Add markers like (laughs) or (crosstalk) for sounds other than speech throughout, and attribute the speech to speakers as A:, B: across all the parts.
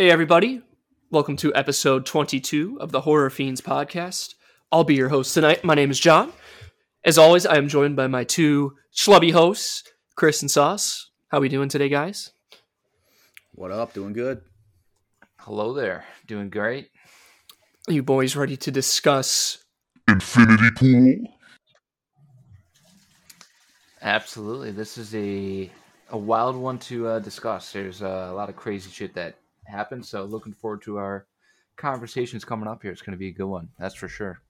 A: Hey, everybody. Welcome to episode 22 of the Horror Fiends podcast. I'll be your host tonight. My name is John. As always, I am joined by my two schlubby hosts, Chris and Sauce. How are we doing today, guys?
B: What up? Doing good.
C: Hello there. Doing great.
A: Are you boys ready to discuss
D: Infinity Pool.
C: Absolutely. This is a a wild one to uh, discuss. There's uh, a lot of crazy shit that happened. So looking forward to our conversations coming up here. It's going to be a good one. That's for sure.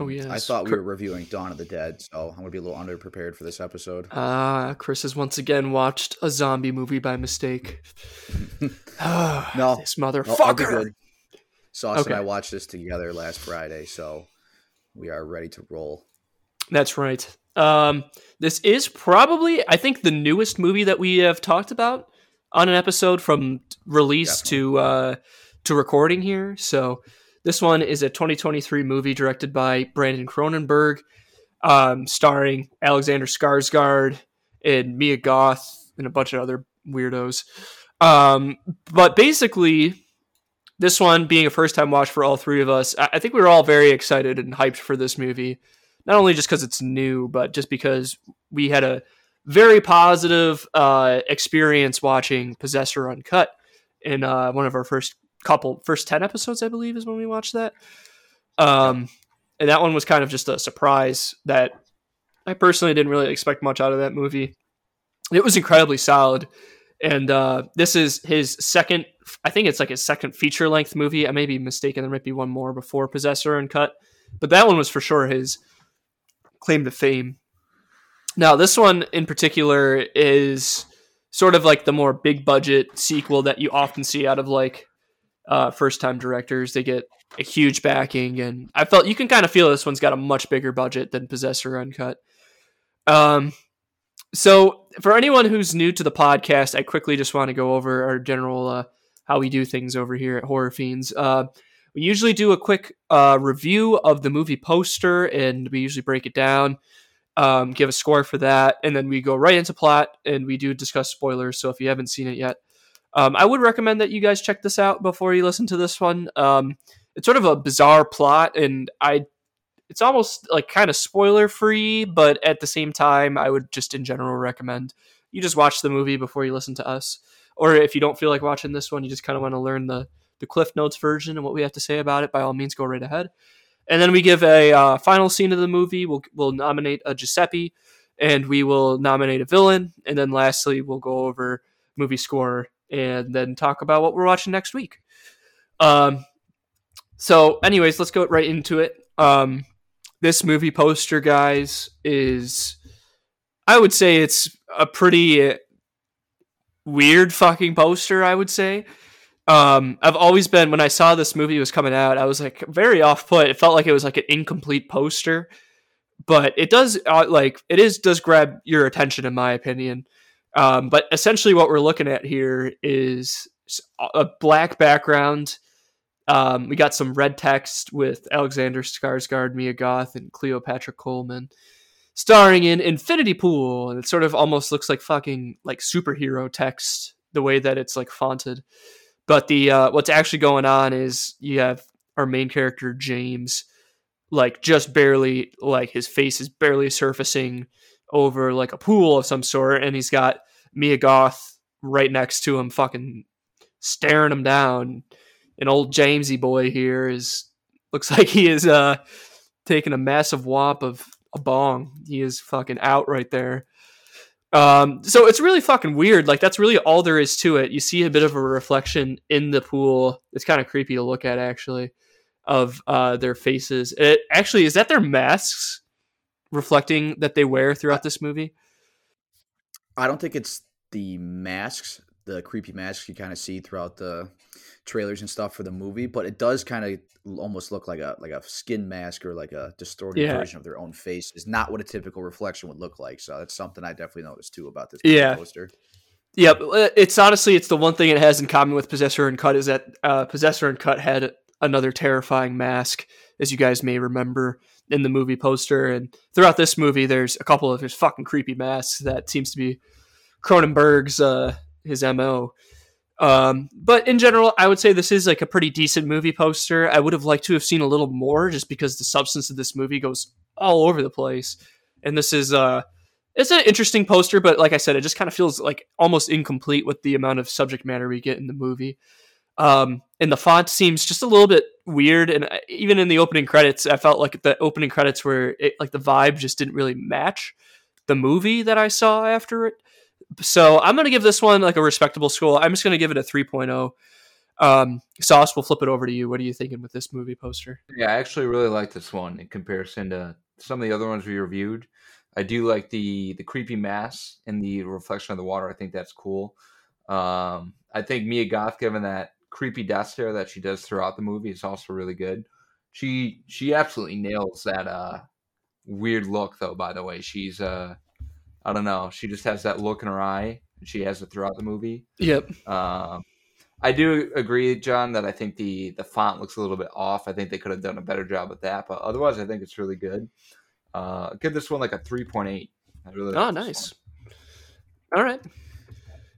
A: Oh yes.
B: I thought we were reviewing Dawn of the Dead, so I'm gonna be a little underprepared for this episode.
A: Ah, Chris has once again watched a zombie movie by mistake. (laughs)
B: No. (sighs)
A: this
B: No, I'll be
A: motherfucker.
B: good. Sauce
A: Okay.
B: and I watched this together last Friday, so we are ready to roll.
A: That's right. Um, this is probably, I think, the newest movie that we have talked about on an episode from release to uh, to recording here. So this one is a 2023 movie directed by Brandon Cronenberg, um, starring Alexander Skarsgård and Mia Goth and a bunch of other weirdos. Um, but basically, this one being a first time watch for all three of us, I I think we were all very excited and hyped for this movie not only just because it's new, but just because we had a very positive uh, experience watching Possessor Uncut in uh, one of our first couple, first 10 episodes, I believe, is when we watched that. Um, and that one was kind of just a surprise that I personally didn't really expect much out of that movie. It was incredibly solid. And uh, this is his second, I think it's like his second feature length movie. I may be mistaken. There might be one more before Possessor Uncut. But that one was for sure his claim to fame. Now, this one in particular is sort of like the more big budget sequel that you often see out of like uh, first time directors. They get a huge backing, and I felt you can kind of feel this one's got a much bigger budget than Possessor Uncut. Um, so for anyone who's new to the podcast, I quickly just want to go over our general uh, how we do things over here at Horror Fiends. Uh, we usually do a quick uh, review of the movie poster, and we usually break it down, um, give a score for that, and then we go right into plot, and we do discuss spoilers. So if you haven't seen it yet, um, I would recommend that you guys check this out before you listen to this one. Um, it's sort of a bizarre plot, and I, it's almost like kind of spoiler free, but at the same time, I would just in general recommend you just watch the movie before you listen to us, or if you don't feel like watching this one, you just kind of want to learn the the Cliff Notes version and what we have to say about it, by all means, go right ahead. And then we give a uh, final scene of the movie. We'll we'll nominate a Giuseppe, and we will nominate a villain, and then lastly, we'll go over movie score and then talk about what we're watching next week. Um. So, anyways, let's go right into it. Um, this movie poster, guys, is I would say it's a pretty weird fucking poster. I would say um i've always been when i saw this movie was coming out i was like very off put. It felt like it was like an incomplete poster. But it does uh, like it is does grab your attention in my opinion. Um but essentially what we're looking at here is a black background. Um we got some red text with alexander skarsgård mia goth and cleopatra coleman starring in infinity pool. And it sort of almost looks like fucking like superhero text the way that it's like fonted but the uh, what's actually going on is you have our main character James, like just barely like his face is barely surfacing over like a pool of some sort, and he's got Mia Goth right next to him, fucking staring him down. And old Jamesy boy here is looks (laughs) like he is uh taking a massive whop of a bong. He is fucking out right there. Um, so it's really fucking weird. Like that's really all there is to it. You see a bit of a reflection in the pool. It's kind of creepy to look at, actually, of uh, their faces. It actually is that their masks reflecting that they wear throughout this movie.
B: I don't think it's the masks, the creepy masks you kind of see throughout the trailers and stuff for the movie, but it does kind of almost look like a like a skin mask or like a distorted
A: Yeah.
B: version of their own face. Is not what a typical reflection would look like. So that's something I definitely noticed too about this
A: Yeah.
B: poster.
A: Yeah, uh, it's honestly it's the one thing it has in common with Possessor Uncut is that uh, Possessor Uncut had another terrifying mask, as you guys may remember in the movie poster, and throughout this movie, there's a couple of his fucking creepy masks that seems to be Cronenberg's uh, his mo. Um, but in general, I would say this is like a pretty decent movie poster. I would have liked to have seen a little more, just because the substance of this movie goes all over the place. And this is uh, it's an interesting poster, but like I said, it just kind of feels like almost incomplete with the amount of subject matter we get in the movie. Um, and the font seems just a little bit weird, and uh, even in the opening credits, I felt like the opening credits were it, like the vibe just didn't really match the movie that I saw after it. So I'm going to give this one like a respectable score. I'm just going to give it a 3.0. Um, Sauce, we'll flip it over to you. What are you thinking with this movie poster?
C: Yeah, I actually really like this one in comparison to some of the other ones we reviewed. I do like the the creepy mass and the reflection of the water. I think that's cool. Um, I think Mia Goth, given that creepy death stare that she does throughout the movie, is also really good. She she absolutely nails that uh weird look though. By the way, she's uh I don't know. She just has that look in her eye. And she has it throughout the movie.
A: Yep.
C: Um, I do agree, John, that I think the the font looks a little bit off. I think they could have done a better job with that, but otherwise, I think it's really good. Uh, give this one like a three point eight. I really.
A: Oh,
C: like
A: nice. All right,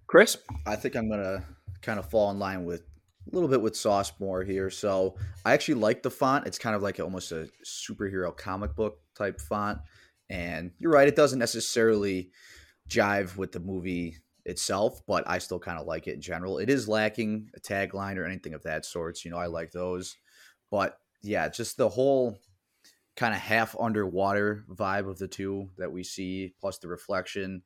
A: Chris.
B: I think I'm gonna kind of fall in line with a little bit with Sauce more here. So I actually like the font. It's kind of like almost a superhero comic book type font. And you're right, it doesn't necessarily jive with the movie itself, but I still kind of like it in general. It is lacking a tagline or anything of that sorts. You know, I like those. But yeah, just the whole kind of half underwater vibe of the two that we see, plus the reflection.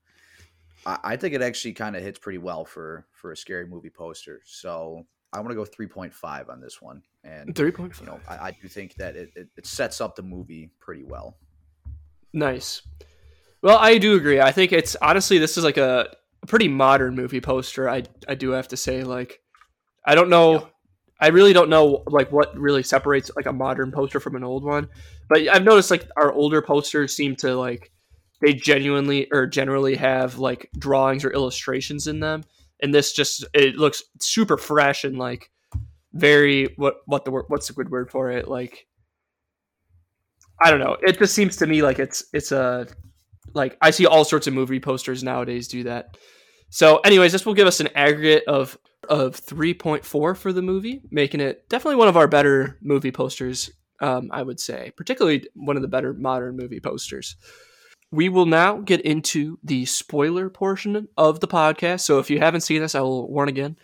B: I, I think it actually kind of hits pretty well for for a scary movie poster. So I want to go 3.5 on this one. And
A: three point five.
B: you know, I, I do think that it, it, it sets up the movie pretty well.
A: Nice. Well, I do agree. I think it's honestly this is like a, a pretty modern movie poster. I I do have to say like I don't know
B: Yeah.
A: I really don't know like what really separates like a modern poster from an old one. But I've noticed like our older posters seem to like they genuinely or generally have like drawings or illustrations in them. And this just it looks super fresh and like very what what the word what's the good word for it? Like I don't know. It just seems to me like it's it's a like I see all sorts of movie posters nowadays do that. So, anyways, this will give us an aggregate of of three point four for the movie, making it definitely one of our better movie posters. Um, I would say, particularly one of the better modern movie posters. We will now get into the spoiler portion of the podcast. So, if you haven't seen this, I will warn again.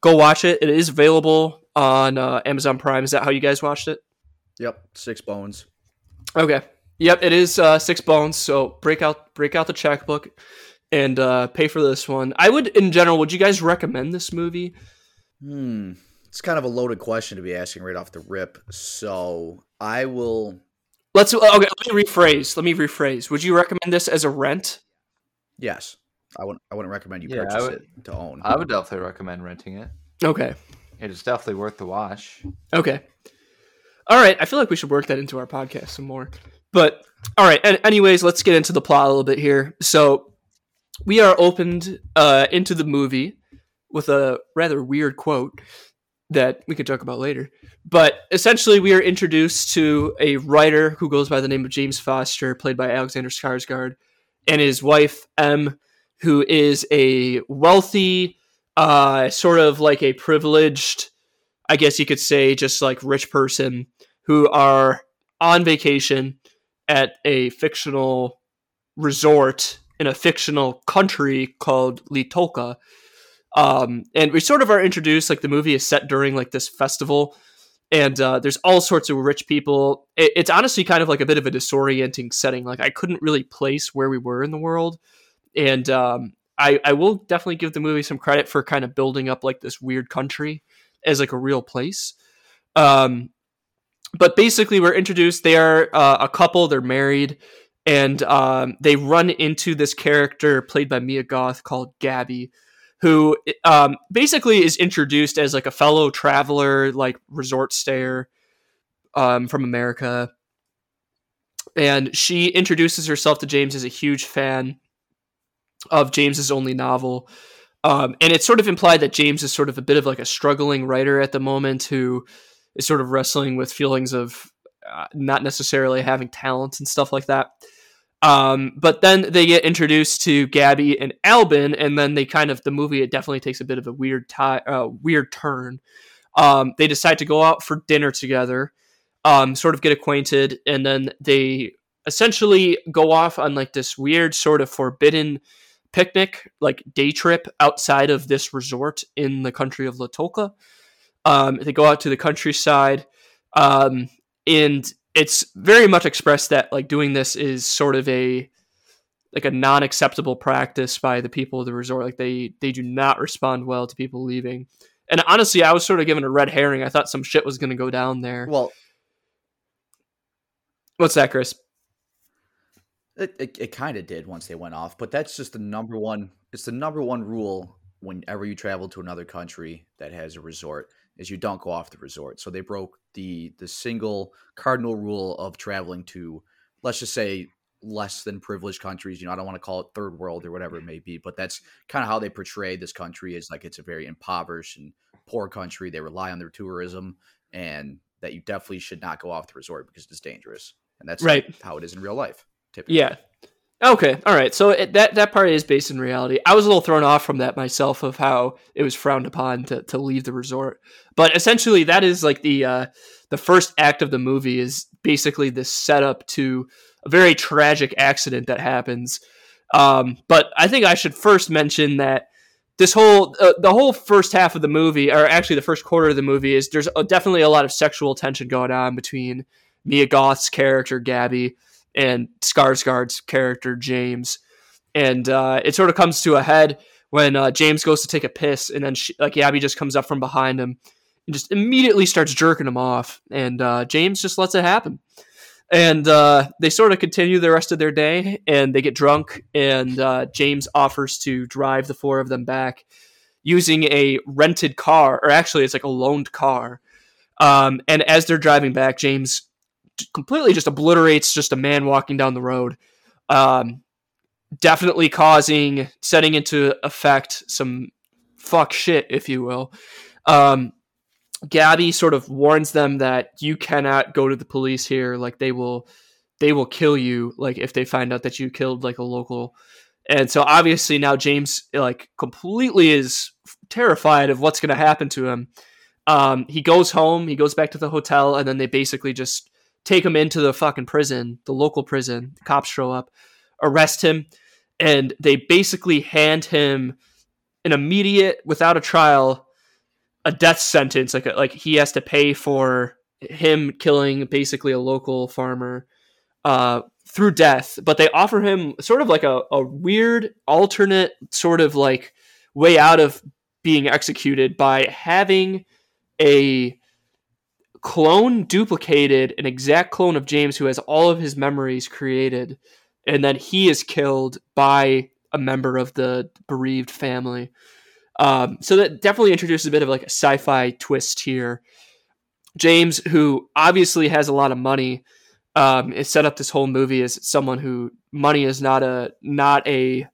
A: Go watch it. It is available on uh, Amazon Prime. Is that how you guys watched it?
B: Yep, six bones.
A: Okay. Yep, it is uh, six bones. So break out break out the checkbook and uh, pay for this one. I would, in general, would you guys recommend this movie?
B: Hmm. It's kind of a loaded question to be asking right off the rip. So I will.
A: Let's okay. Let me rephrase. Let me rephrase. Would you recommend this as a rent?
B: Yes, I wouldn't. I wouldn't recommend you
C: Yeah,
B: purchase
C: would-
B: it to own.
C: I would definitely recommend renting it.
A: Okay.
C: It is definitely worth the watch.
A: Okay. All right. I feel like we should work that into our podcast some more. But all right. And anyways, let's get into the plot a little bit here. So we are opened uh, into the movie with a rather weird quote that we could talk about later. But essentially, we are introduced to a writer who goes by the name of James Foster, played by Alexander Skarsgård, and his wife M, who is a wealthy, uh, sort of like a privileged, I guess you could say, just like rich person who are on vacation at a fictional resort in a fictional country called Li Tolqa. Um, and we sort of are introduced like the movie is set during like this festival, and uh, there's all sorts of rich people. It, it's honestly kind of like a bit of a disorienting setting. Like I couldn't really place where we were in the world, and um, I I will definitely give the movie some credit for kind of building up like this weird country as like a real place. Um, but basically, we're introduced. They are uh, a couple. They're married, and um, they run into this character played by Mia Goth called Gabby, who um, basically is introduced as like a fellow traveler, like resort stayer um, from America. And she introduces herself to James as a huge fan of James's only novel. Um, and it's sort of implied that James is sort of a bit of like a struggling writer at the moment who is sort of wrestling with feelings of uh, not necessarily having talent and stuff like that. Um, but then they get introduced to Gabby and Alban, and then they kind of the movie it definitely takes a bit of a weird tie, uh, weird turn. Um, they decide to go out for dinner together, um, sort of get acquainted, and then they essentially go off on like this weird sort of forbidden picnic, like day trip outside of this resort in the country of Li Tolqa. Um, they go out to the countryside, um, and it's very much expressed that like doing this is sort of a like a non-acceptable practice by the people of the resort. Like they they do not respond well to people leaving. And honestly, I was sort of given a red herring. I thought some shit was going to go down there.
B: Well,
A: What's that, Chris?
B: It, it, it kind of did once they went off, but that's just the number one. It's the number one rule whenever you travel to another country that has a resort is you don't go off the resort. So they broke the the single cardinal rule of traveling to, let's just say, less than privileged countries. You know, I don't want to call it third world or whatever it may be, but that's kind of how they portray this country is like it's a very impoverished and poor country. They rely on their tourism, and that you definitely should not go off the resort because it's dangerous. And that's
A: Right.
B: how it is in real life. Typically.
A: Yeah. Okay. All right. So it, that that part is based in reality. I was a little thrown off from that myself of how it was frowned upon to, to leave the resort. But essentially, that is like the uh, the first act of the movie is basically the setup to a very tragic accident that happens. Um, but I think I should first mention that this whole uh, the whole first half of the movie, or actually the first quarter of the movie, is there's a, definitely a lot of sexual tension going on between Mia Goth's character Gabby and Skarsgård's character James, and uh, it sort of comes to a head when uh, James goes to take a piss, and then she, like Abby just comes up from behind him and just immediately starts jerking him off, and uh, James just lets it happen. And uh, they sort of continue the rest of their day, and they get drunk, and uh, James offers to drive the four of them back using a rented car, or actually, it's like a loaned car. Um, and as they're driving back, James completely just obliterates just a man walking down the road. Um, definitely causing, setting into effect some fuck shit, if you will. Um, Gabby sort of warns them that you cannot go to the police here. Like they will, they will kill you. Like if they find out that you killed like a local. And so obviously now James like completely is terrified of what's going to happen to him. Um, he goes home, he goes back to the hotel, and then they basically just take him into the fucking prison, the local prison. The cops show up, arrest him, and they basically hand him an immediate, without a trial, a death sentence. Like like he has to pay for him killing basically a local farmer uh, through death. But they offer him sort of like a, a weird alternate sort of like way out of being executed by having a clone duplicated, an exact clone of James who has all of his memories created, and then he is killed by a member of the bereaved family. Um, so that definitely introduces a bit of like a sci-fi twist here. James, who obviously has a lot of money, um, is set up this whole movie as someone who money is not a not a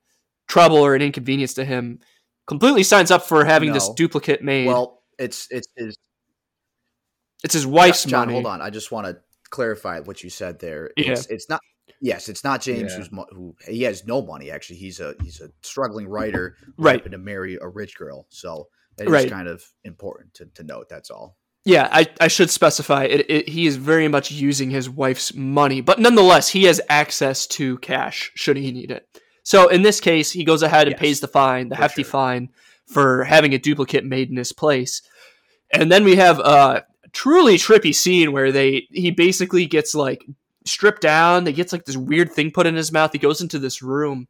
A: trouble or an inconvenience to him. Completely signs up for having this duplicate made.
B: Well, it's it's his
A: it's his wife's
B: John,
A: money.
B: hold on. I just want to clarify what you said there. It's, it's not. Yes, it's not James
C: Yeah.
B: who's mo- who he has no money. Actually, he's a he's a struggling writer, who
A: Right.
B: happened to marry a rich girl. So that is
A: Right.
B: kind of important to, to note. That's all.
A: Yeah, I, I should specify it, it. He is very much using his wife's money, but nonetheless, he has access to cash should he need it. So in this case, he goes ahead and
B: Yes,
A: pays the fine, the hefty
B: sure.
A: fine for having a duplicate made in his place. And then we have a truly trippy scene where they he basically gets like stripped down. He gets like this weird thing put in his mouth. He goes into this room,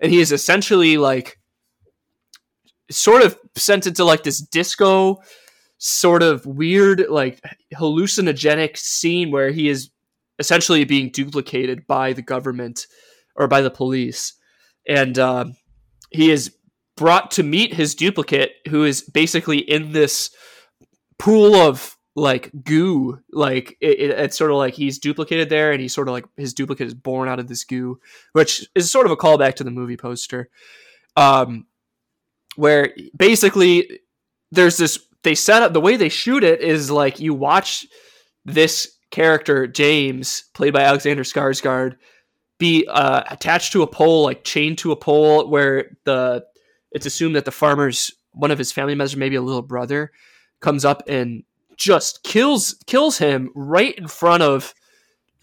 A: and he is essentially like sort of sent into like this disco sort of weird like hallucinogenic scene where he is essentially being duplicated by the government or by the police and uh, he is brought to meet his duplicate who is basically in this pool of like goo like it, it- it's sort of like he's duplicated there and he's sort of like his duplicate is born out of this goo which is sort of a callback to the movie poster. Um where basically there's this they set up the way they shoot it is like you watch this character James played by Alexander Skarsgård be uh, attached to a pole, like chained to a pole, where the it's assumed that the farmer's one of his family members, maybe a little brother, comes up and just kills kills him right in front of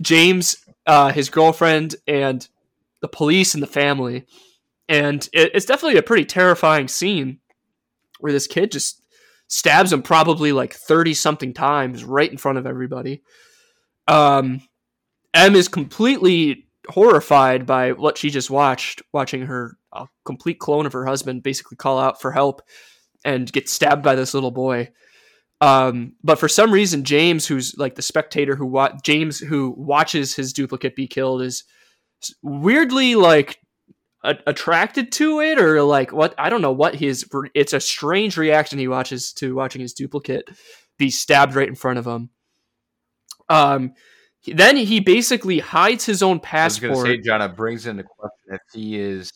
A: James, uh, his girlfriend, and the police and the family. And it, it's definitely a pretty terrifying scene where this kid just stabs him probably like 30 something times right in front of everybody. Um, M is completely horrified by what she just watched, watching her a complete clone of her husband basically call out for help and get stabbed by this little boy. Um, but for some reason, James, who's like the spectator who wa- James who watches his duplicate be killed, is weirdly like a- attracted to it, or like what I don't know what his. It's a strange reaction he watches to watching his duplicate be stabbed right in front of him. Um, then he basically hides his own passport.
C: I was going to say, John, it brings into question if he is.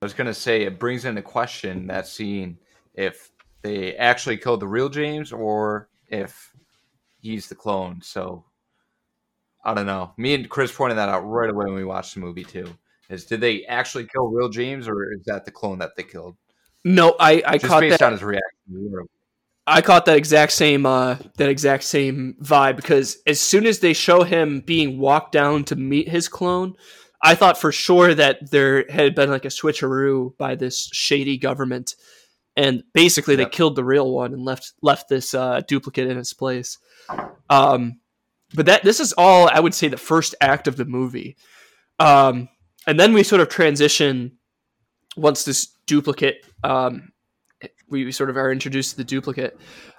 C: I was going to say it brings into question that scene if they actually killed the real James or if he's the clone. So I don't know. Me and Chris pointed that out right away when we watched the movie too. Is did they actually kill real James or is that the clone that they killed?
A: No, I I
C: Just
A: caught
C: based
A: that.
C: on his reaction.
A: I caught that exact same uh, that exact same vibe because as soon as they show him being walked down to meet his clone, I thought for sure that there had been like a switcheroo by this shady government, and basically
C: Yep.
A: they killed the real one and left left this uh, duplicate in its place. Um, but that this is all I would say the first act of the movie, um, and then we sort of transition once this duplicate um, we sort of are introduced to the duplicate.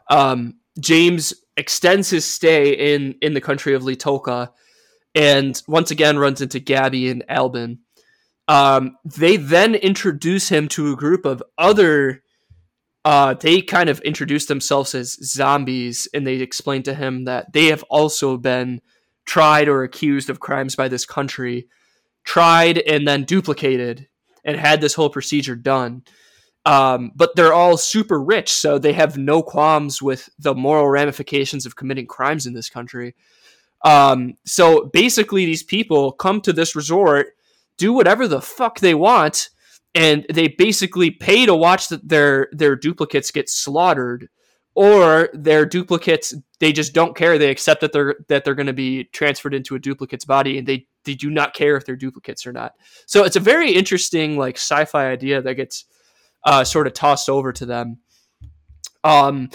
A: Um, James extends his stay in in the country of Li Tolqa, and once again runs into Gabby and Alban. Um, they then introduce him to a group of other. Uh, they kind of introduce themselves as zombies, and they explain to him that they have also been tried or accused of crimes by this country, tried and then duplicated, and had this whole procedure done um, but they're all super rich, so they have no qualms with the moral ramifications of committing crimes in this country. Um, so basically, these people come to this resort, do whatever the fuck they want, and they basically pay to watch the, their their duplicates get slaughtered, or their duplicates they just don't care. They accept that they're that they're going to be transferred into a duplicate's body, and they they do not care if they're duplicates or not. So it's a very interesting like sci-fi idea that gets uh, sort of tossed over to them. Um,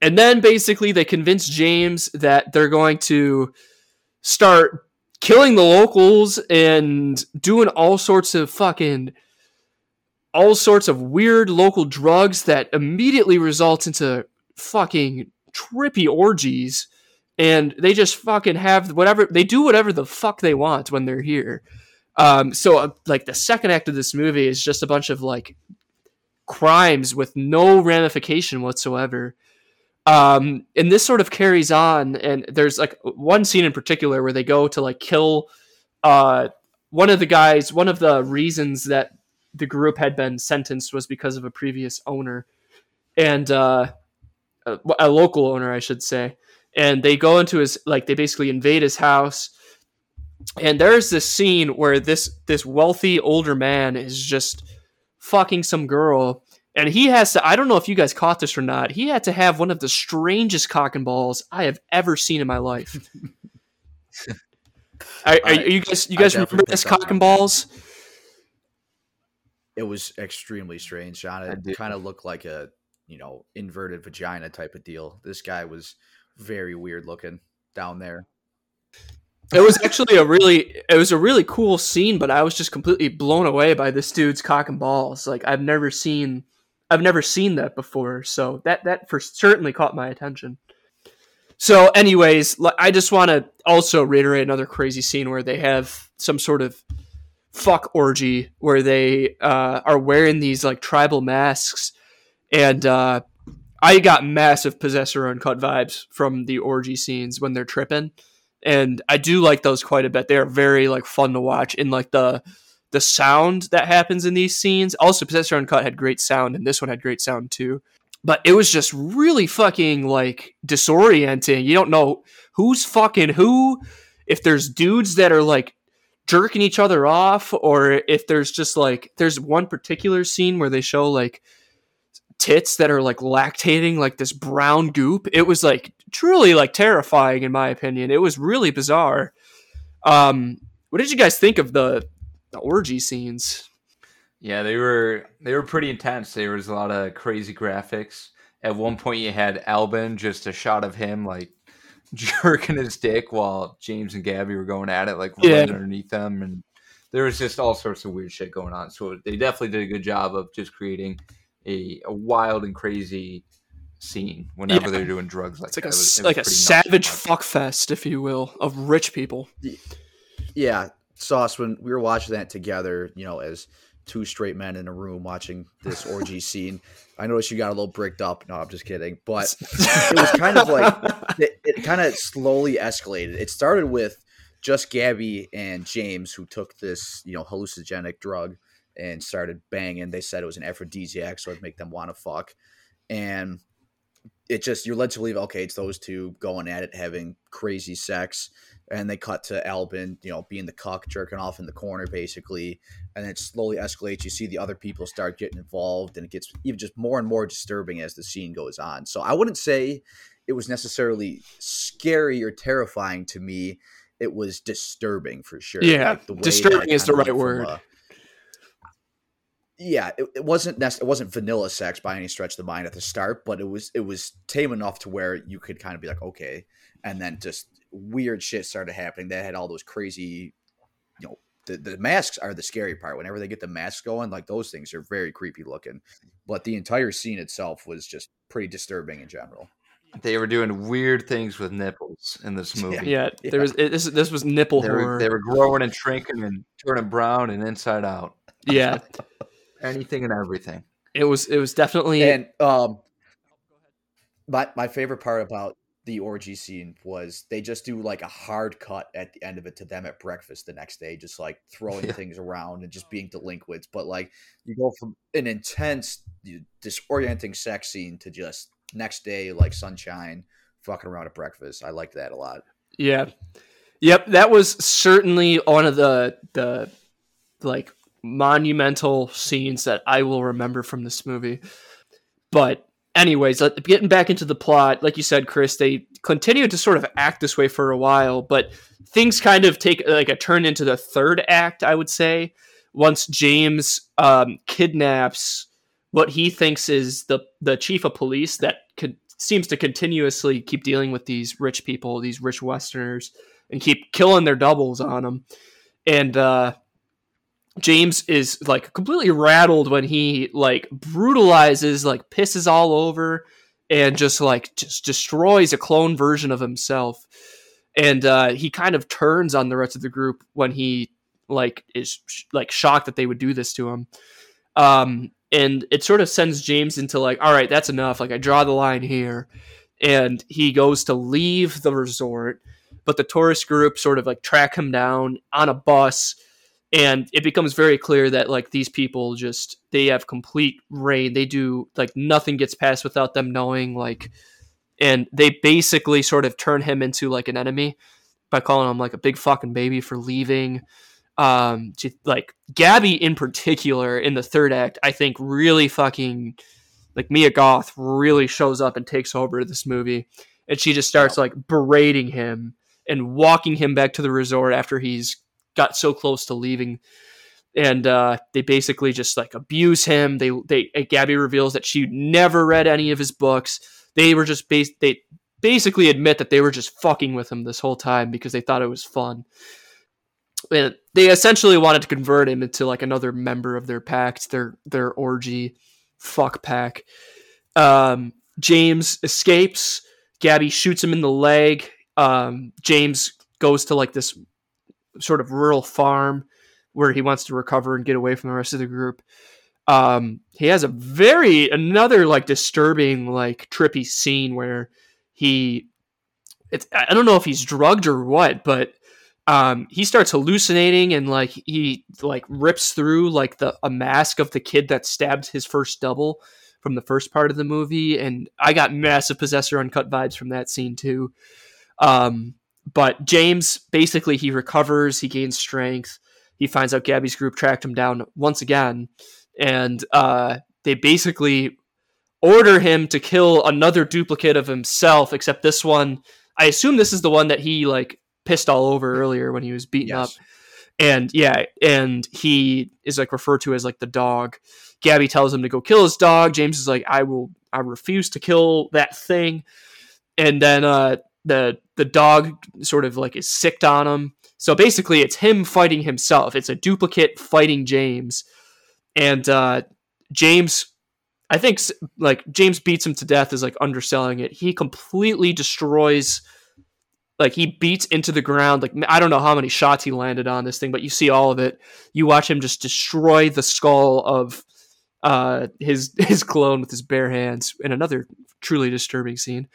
A: and then basically they convince James that they're going to start killing the locals and doing all sorts of fucking all sorts of weird local drugs that immediately results into fucking trippy orgies and they just fucking have whatever they do whatever the fuck they want when they're here um, so uh, like the second act of this movie is just a bunch of like crimes with no ramification whatsoever. Um, and this sort of carries on, and there's like one scene in particular where they go to like kill uh, one of the guys. One of the reasons that the group had been sentenced was because of a previous owner, and uh, a, a local owner, I should say. And they go into his like they basically invade his house. And there's this scene where this this wealthy older man is just fucking some girl and he has to i don't know if you guys caught this or not he had to have one of the strangest cock and balls i have ever seen in my life (laughs) are, are, you guys you guys remember this cock and balls
B: It was extremely strange, John. It kind of looked like a you know inverted vagina type of deal. This guy was very weird looking down there.
A: it was actually a really it was a really cool scene but i was just completely blown away by this dude's cock and balls like i've never seen i've never seen that before so that that for certainly caught my attention so anyways i just want to also reiterate another crazy scene where they have some sort of fuck orgy where they uh, are wearing these like tribal masks and uh, i got massive possessor uncut vibes from the orgy scenes when they're tripping and I do like those quite a bit. They are very like fun to watch in like the the sound that happens in these scenes. Also, Possessor Uncut had great sound, and this one had great sound too. But it was just really fucking like disorienting. You don't know who's fucking who. If there's dudes that are like jerking each other off or if there's just like there's one particular scene where they show like tits that are like lactating like this brown goop it was like truly like terrifying in my opinion it was really bizarre um what did you guys think of the, the orgy scenes
C: Yeah, they were they were pretty intense. There was a lot of crazy graphics. At one point, you had Alban, just a shot of him like jerking his dick while James and Gabby were going at it, like
A: Yeah.
C: running underneath them, and there was just all sorts of weird shit going on. So they definitely did a good job of just creating a, a wild and crazy scene whenever
A: Yeah.
C: they're doing drugs like
A: it's like
C: that.
A: a
C: It was- it
A: like a savage fuck fest if you will of rich people
B: Yeah, Sauce, when we were watching that together, you know, as two straight men in a room watching this orgy (laughs) scene, I noticed you got a little bricked up. No, I'm just kidding. But (laughs) it was kind of like it, it kind of slowly escalated. It started with just Gabby and James who took this, you know, hallucinogenic drug and started banging. They said it was an aphrodisiac, so it'd make them want to fuck. And it just you're led to believe, okay, it's those two going at it, having crazy sex. And they cut to Alban, you know, being the cuck, jerking off in the corner, basically. And it slowly escalates. You see the other people start getting involved, and it gets even just more and more disturbing as the scene goes on. So I wouldn't say it was necessarily scary or terrifying to me. It was disturbing for sure.
A: Yeah,
B: the way
A: disturbing is the right word.
B: a- yeah, it, it wasn't nec- it wasn't vanilla sex by any stretch of the mind at the start, but it was it was tame enough to where you could kind of be like, okay, and then just weird shit started happening. that had all those crazy, you know, the, the masks are the scary part. Whenever they get the masks going, like those things are very creepy looking. But the entire scene itself was just pretty disturbing in general.
C: They were doing weird things with nipples in this (laughs) movie.
A: yeah,
B: Yeah.
A: there was it, this this was nipple
C: They
A: horror
C: were, they were growing and shrinking and turning brown and inside out.
A: yeah (laughs)
C: Anything and everything.
A: it was it was definitely
B: And um, my my favorite part about the orgy scene was they just do like a hard cut at the end of it to them at breakfast the next day, just like throwing
C: Yeah.
B: things around and just oh, being delinquents. But like you go from an intense, disorienting sex scene to just next day like sunshine, fucking around at breakfast. I liked that a lot.
A: Yeah. Yep, that was certainly one of the the like monumental scenes that I will remember from this movie. But anyways, getting back into the plot, like you said, Chris, they continued to sort of act this way for a while, but things kind of take like a turn into the third act, I would say, once James um, kidnaps what he thinks is the the chief of police that could seems to continuously keep dealing with these rich people, these rich Westerners, and keep killing their doubles on them. And uh, James is like completely rattled when he like brutalizes, like pisses all over, and just like just destroys a clone version of himself. And uh, he kind of turns on the rest of the group when he like is sh- like shocked that they would do this to him. Um, and it sort of sends James into like, all right, that's enough. Like I draw the line here, and he goes to leave the resort, but the tourist group sort of like track him down on a bus, and it becomes very clear that like these people just they have complete reign. They do like nothing gets passed without them knowing. Like, and they basically sort of turn him into like an enemy by calling him like a big fucking baby for leaving um to, like gabby in particular in the third act i think really fucking like mia goth really shows up and takes over this movie and she just starts like berating him and walking him back to the resort after he's got so close to leaving and uh they basically just like abuse him they they gabby reveals that she never read any of his books they were just bas- they basically admit that they were just fucking with him this whole time because they thought it was fun and they essentially wanted to convert him into like another member of their pact, their their orgy fuck pack. Um, James escapes. Gabby shoots him in the leg. Um, James goes to like this sort of rural farm where he wants to recover and get away from the rest of the group. Um, he has a very another like disturbing like trippy scene where he it's I don't know if he's drugged or what, but um, he starts hallucinating and like he like rips through like the a mask of the kid that stabbed his first double from the first part of the movie, and I got massive possessor uncut vibes from that scene too. Um, but James basically he recovers, he gains strength. He finds out Gabby's group tracked him down once again, and uh, they basically order him to kill another duplicate of himself. Except this one, I assume this is the one that he like pissed all over earlier when he was beaten
B: Yes.
A: up. And yeah, and he is like referred to as like the dog. Gabby tells him to go kill his dog. James is like, I will, I refuse to kill that thing. And then uh, the the dog sort of like is sicked on him. So basically, it's him fighting himself. It's a duplicate fighting James, and uh, James, I think like James beats him to death is like underselling it. He completely destroys. Like he beats into the ground. Like I don't know how many shots he landed on this thing, but you see all of it. You watch him just destroy the skull of uh, his (laughs) his clone with his bare hands in another truly disturbing scene.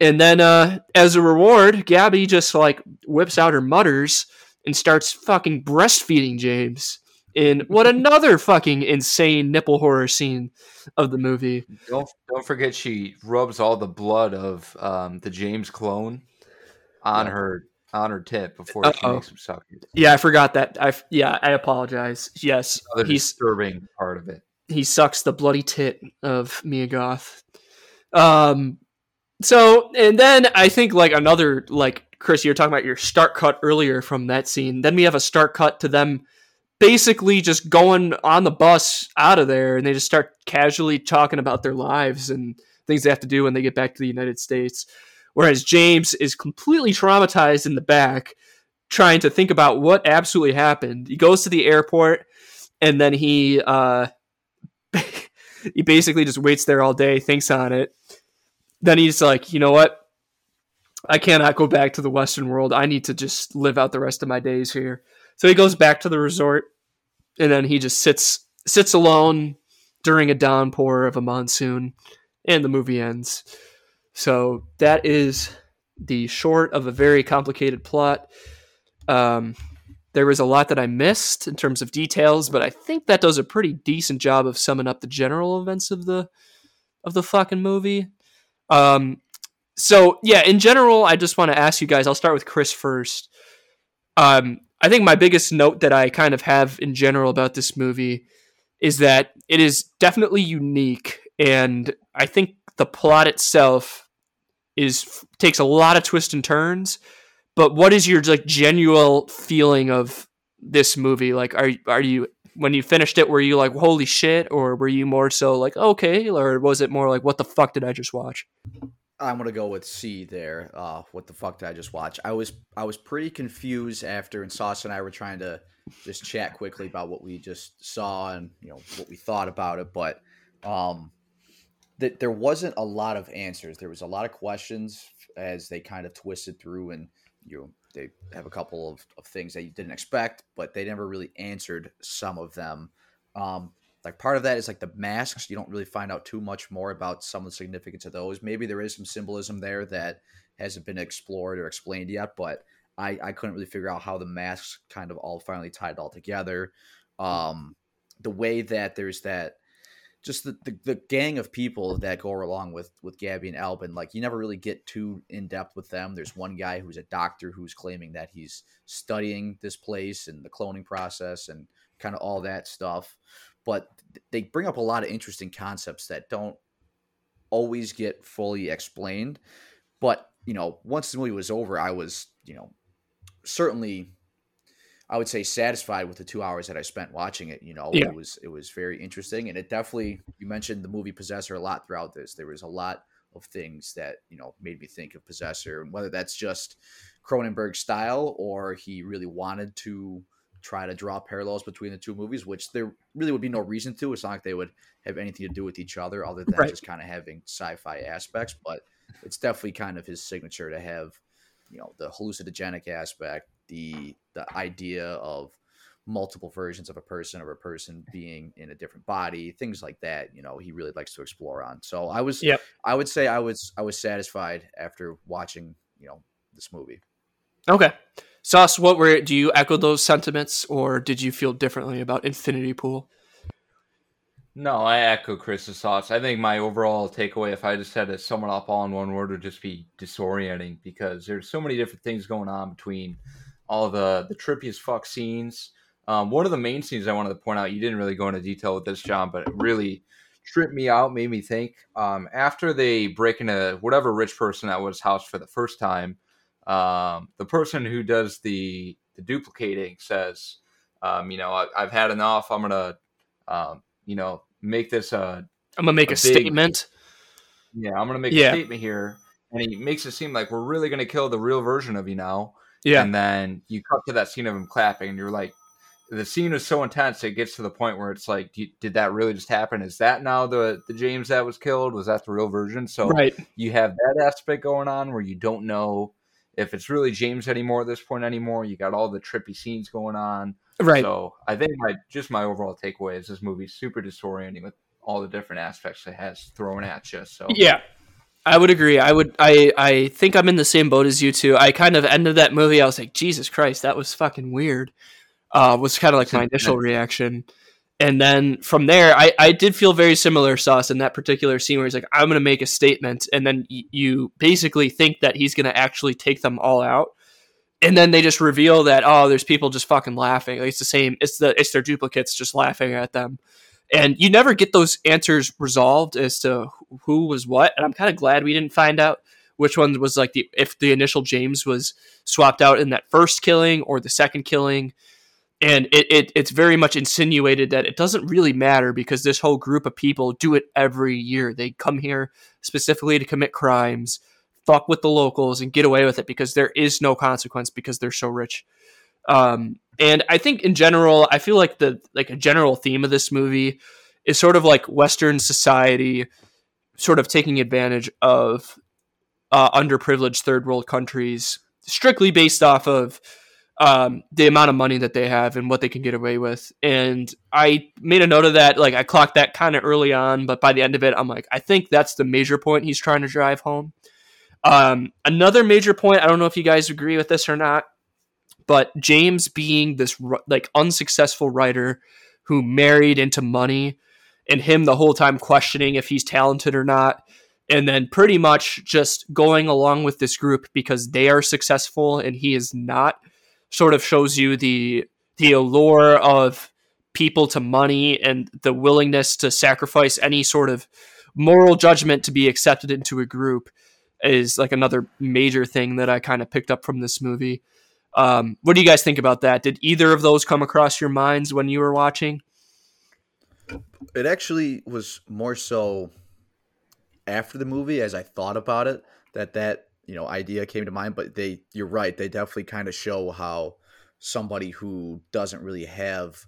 A: And then uh, as a reward, Gabby just like whips out her mutters and starts fucking breastfeeding James in what (laughs) another fucking insane nipple horror scene of the movie.
C: Don't don't forget she rubs all the blood of um, the James clone on
B: Yeah.
C: her on her tip before she
A: Uh-oh.
C: makes him suck it.
A: Yeah, I forgot that. I yeah, I apologize. Yes,
C: Another
A: he's
C: disturbing part of it.
A: he sucks the bloody tit of Mia Goth. Um, so and then I think like another like Chris, you were talking about your start cut earlier from that scene. Then we have a start cut to them basically just going on the bus out of there, and they just start casually talking about their lives and things they have to do when they get back to the United States. Whereas James is completely traumatized in the back, trying to think about what absolutely happened. He goes to the airport, and then he uh, (laughs) he basically just waits there all day, thinks on it. Then he's like, you know what? I cannot go back to the Western world. I need to just live out the rest of my days here. So he goes back to the resort, and then he just sits sits alone during a downpour of a monsoon, and the movie ends. So that is the short of a very complicated plot. Um, there was a lot that I missed in terms of details, but I think that does a pretty decent job of summing up the general events of the of the fucking movie. Um, so yeah, in general, I just want to ask you guys. I'll start with Chris first. Um, I think my biggest note that I kind of have in general about this movie is that it is definitely unique, and I think the plot itself is takes a lot of twists and turns. But what is your like genuine feeling of this movie? Like, are are you when you finished it, were you like, holy shit, or were you more so like, okay, or was it more like, what the fuck did I just watch?
B: I'm gonna go with C there. Uh, what the fuck did I just watch? I was I was pretty confused after, and Sauce and I were trying to just chat quickly about what we just saw and you know what we thought about it, but um, that there wasn't a lot of answers. There was a lot of questions as they kind of twisted through, and you know they have a couple of, of things that you didn't expect, but they never really answered some of them. Um, like part of that is like the masks. You don't really find out too much more about some of the significance of those. Maybe there is some symbolism there that hasn't been explored or explained yet, but I, I couldn't really figure out how the masks kind of all finally tied all together. Um, the way that there's that just the, the, the gang of people that go along with with Gabby and Alban, like you never really get too in depth with them. There's one guy who's a doctor who's claiming that he's studying this place and the cloning process and kind of all that stuff. But they bring up a lot of interesting concepts that don't always get fully explained. But you know, once the movie was over, I was you know certainly I would say satisfied with the two hours that I spent watching it. You know,
A: Yeah.
B: it was it was very interesting, and it definitely. You mentioned the movie Possessor a lot throughout this. There was a lot of things that you know made me think of Possessor, and whether that's just Cronenberg style or he really wanted to try to draw parallels between the two movies, which there really would be no reason to. It's not like they would have anything to do with each other other than
A: Right.
B: just kind of having sci-fi aspects. But it's definitely kind of his signature to have, you know, the hallucinogenic aspect, the the idea of multiple versions of a person or a person being in a different body, things like that. You know, he really likes to explore on. So I was,
A: Yep.
B: I would say I was, I was satisfied after watching, you know, this movie.
A: Okay. Sauce, what were do you echo those sentiments or did you feel differently about Infinity Pool?
C: No, I echo Chris's thoughts. I think my overall takeaway, if I just had to sum it up all in one word, would just be disorienting because there's so many different things going on between all the the trippiest fuck scenes. Um, one of the main scenes I wanted to point out, you didn't really go into detail with this, John, but it really tripped me out, made me think. Um, after they break into whatever rich person that was house for the first time, um, the person who does the the duplicating says, um, you know, I, have had enough. I'm gonna, um, you know, make this a.
A: I'm gonna make a, a big, statement.
C: Yeah, I'm gonna make yeah. a statement here, and he makes it seem like we're really gonna kill the real version of you now. Yeah, and then you cut to that scene of him clapping, and you're like, the scene is so intense it gets to the point where it's like did that really just happen is that now the the james that was killed was that the real version so
A: right.
C: you have that aspect going on where you don't know if it's really James anymore at this point anymore. You got all the trippy scenes going on.
A: Right.
C: So I think my just my overall takeaway is this movie's super disorienting with all the different aspects it has thrown at you. So
A: yeah, I would agree. I would. I I think I'm in the same boat as you two. I kind of ended that movie. I was like, Jesus Christ, that was fucking weird. Uh, was kind of like my (laughs) initial reaction and then from there, I, I did feel very similar, Sauce, in that particular scene where he's like, I'm going to make a statement. And then y- you basically think that he's going to actually take them all out. And then they just reveal that, oh, there's people just fucking laughing. Like, it's the same, it's the it's their duplicates just laughing at them. And you never get those answers resolved as to who was what. And I'm kind of glad we didn't find out which one was like the if the initial James was swapped out in that first killing or the second killing and it, it it's very much insinuated that it doesn't really matter because this whole group of people do it every year. They come here specifically to commit crimes, fuck with the locals, and get away with it because there is no consequence because they're so rich. Um, and I think in general, I feel like the like a general theme of this movie is sort of like Western society, sort of taking advantage of uh, underprivileged third world countries, strictly based off of um, the amount of money that they have and what they can get away with. And I made a note of that. Like I clocked that kind of early on, but by the end of it, I'm like, I think that's the major point he's trying to drive home. Um, another major point, I don't know if you guys agree with this or not, but James being this like unsuccessful writer who married into money and him the whole time questioning if he's talented or not and then pretty much just going along with this group because they are successful and he is not sort of shows you the the allure of people to money and the willingness to sacrifice any sort of moral judgment to be accepted into a group is like another major thing that I kind of picked up from this movie. Um, what do you guys think about that? Did either of those come across your minds when you were watching?
B: It actually was more so after the movie as I thought about it that that you know idea came to mind but they you're right they definitely kind of show how somebody who doesn't really have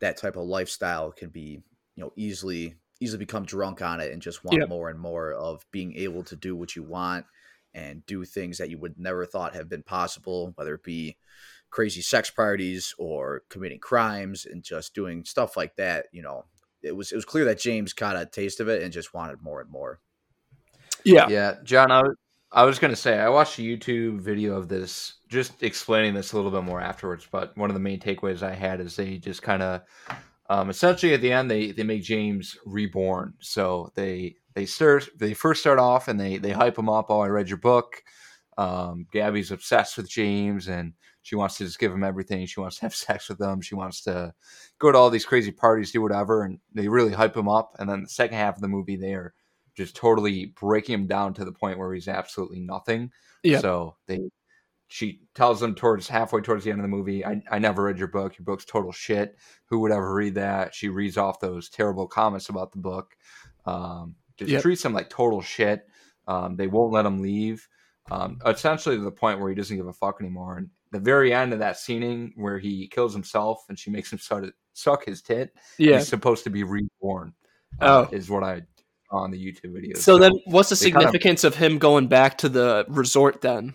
B: that type of lifestyle can be you know easily easily become drunk on it and just want yep. more and more of being able to do what you want and do things that you would never thought have been possible whether it be crazy sex parties or committing crimes and just doing stuff like that you know it was it was clear that James got a taste of it and just wanted more and more
A: yeah
C: yeah john i was I was gonna say I watched a YouTube video of this, just explaining this a little bit more afterwards. But one of the main takeaways I had is they just kind of, um, essentially at the end they they make James reborn. So they they start they first start off and they they hype him up. Oh, I read your book. Um, Gabby's obsessed with James and she wants to just give him everything. She wants to have (laughs) sex with him. She wants to go to all these crazy parties, do whatever, and they really hype him up. And then the second half of the movie, they are just totally breaking him down to the point where he's absolutely nothing. Yeah. So they she tells him towards halfway towards the end of the movie, I, I never read your book. Your book's total shit. Who would ever read that? She reads off those terrible comments about the book. Um, just yep. treats him like total shit. Um, they won't let him leave. Um, essentially to the point where he doesn't give a fuck anymore. And the very end of that scening where he kills himself and she makes him suck, suck his tit, yeah. he's supposed to be reborn. Uh, oh. Is what I on the YouTube video.
A: So, so then, what's the significance kind of, of, him going back to the resort then?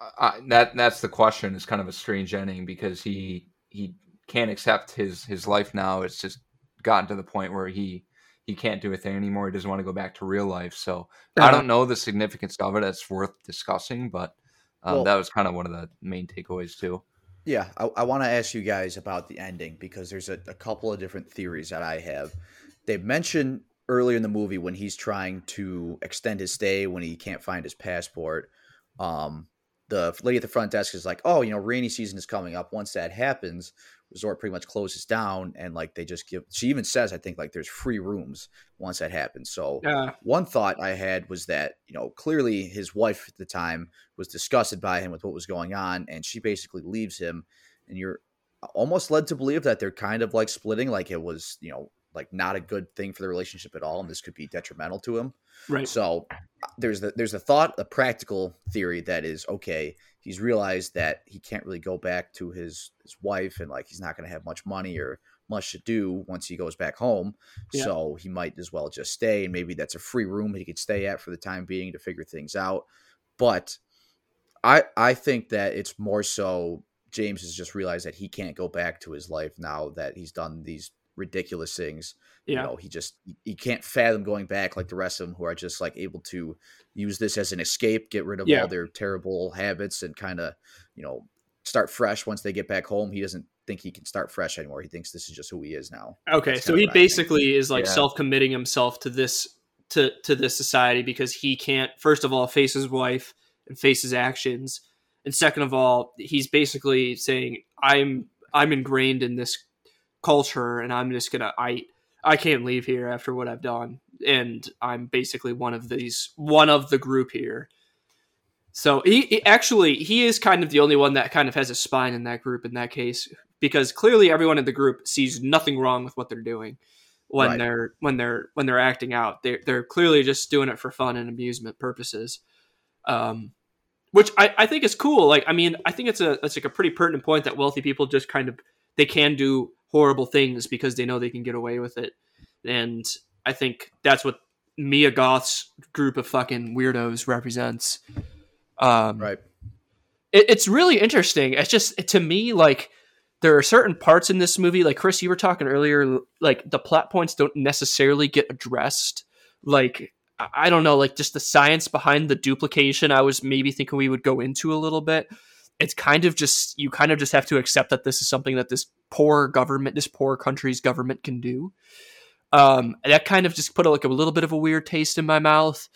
C: Uh, that that's the question. It's kind of a strange ending because he he can't accept his his life now. It's just gotten to the point where he he can't do a thing anymore. He doesn't want to go back to real life. So uh-huh. I don't know the significance of it. It's worth discussing, but um, well, that was kind of one of the main takeaways too.
B: Yeah, I, I want to ask you guys about the ending because there's a, a couple of different theories that I have. They mention earlier in the movie when he's trying to extend his stay when he can't find his passport. Um, the lady at the front desk is like, "Oh, you know, rainy season is coming up. Once that happens, resort pretty much closes down, and like they just give." She even says, "I think like there's free rooms once that happens." So one thought I had was that you know clearly his wife at the time was disgusted by him with what was going on, and she basically leaves him, and you're almost led to believe that they're kind of like splitting, like it was you know like not a good thing for the relationship at all, and this could be detrimental to him.
A: Right.
B: So there's the there's a thought, a practical theory that is okay. He's realized that he can't really go back to his his wife, and like he's not going to have much money or much to do once he goes back home.
A: Yeah.
B: So he might as well just stay, and maybe that's a free room he could stay at for the time being to figure things out. But I I think that it's more so James has just realized that he can't go back to his life now that he's done these ridiculous things
A: Yeah.
B: you know he just he- can't fathom going back like the rest of them who are just like able to use this as an escape get rid of
A: Yeah.
B: all their terrible habits and kind of you know start fresh once they get back home he doesn't think he can start fresh anymore he thinks this is just who he is now
A: Okay,
B: That's
A: so he
B: what I think.
A: basically is like
C: Yeah.
A: self-committing himself to this to to this society because he can't first of all face his wife and face his actions, and second of all, he's basically saying I'm I'm ingrained in this culture and I'm just gonna I I can't leave here after what I've done, and I'm basically one of these one of the group here. So he, he actually he is kind of the only one that kind of has a spine in that group in that case because clearly everyone in the group sees nothing wrong with what they're doing when
B: Right.
A: they're when they're when they're acting out. They're they're clearly just doing it for fun and amusement purposes. Um which I, I think is cool. Like I mean, I think it's a it's like a pretty pertinent point that wealthy people just kind of they can do horrible things because they know they can get away with it. And I think that's what Mia Goth's group of fucking weirdos represents. Um,
B: right
A: it, it's really interesting. It's just to me like there are certain parts in this movie, like Chris, you were talking earlier, like the plot points don't necessarily get addressed. Like I I don't know, like just the science behind the duplication. I was maybe thinking we would go into a little bit. It's kind of just you kind of just have to accept that this is something that this poor government, this poor country's government can do. Um, that kind of just put a, like a little bit of a weird taste in my mouth.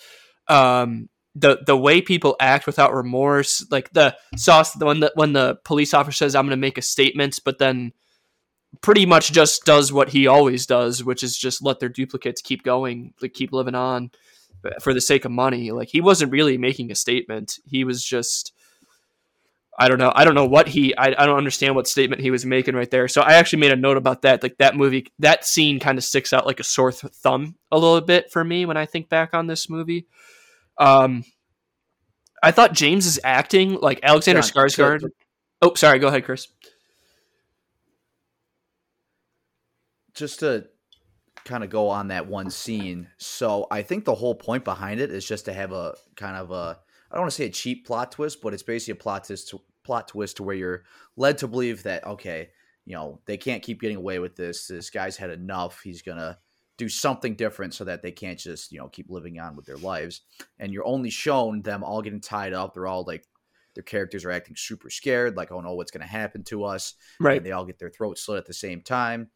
A: Um, the the way people act without remorse, like the sauce, the one that when the police officer says, "I'm going to make a statement," but then pretty much just does what he always does, which is just let their duplicates keep going, like keep living on for the sake of money. Like he wasn't really making a statement; he was just. I don't know. I don't know what he. I, I don't understand what statement he was making right there. So I actually made a note about that. Like that movie, that scene kind of sticks out like a sore th- thumb a little bit for me when I think back on this movie. Um, I thought James's acting, like Alexander
B: John,
A: Skarsgård. oh, sorry. Go ahead, Chris.
B: just to kind of go on that one scene so i think the whole point behind it is just to have a kind of a i don't want to say a cheap plot twist but it's basically a plot twist plot twist to where you're led to believe that okay you know they can't keep getting away with this this guy's had enough he's gonna do something different so that they can't just you know keep living on with their lives and you're only shown them all getting tied up they're all like their characters are acting super scared like oh no what's gonna happen to us
A: Right.
B: and they all get their throats slit at the same time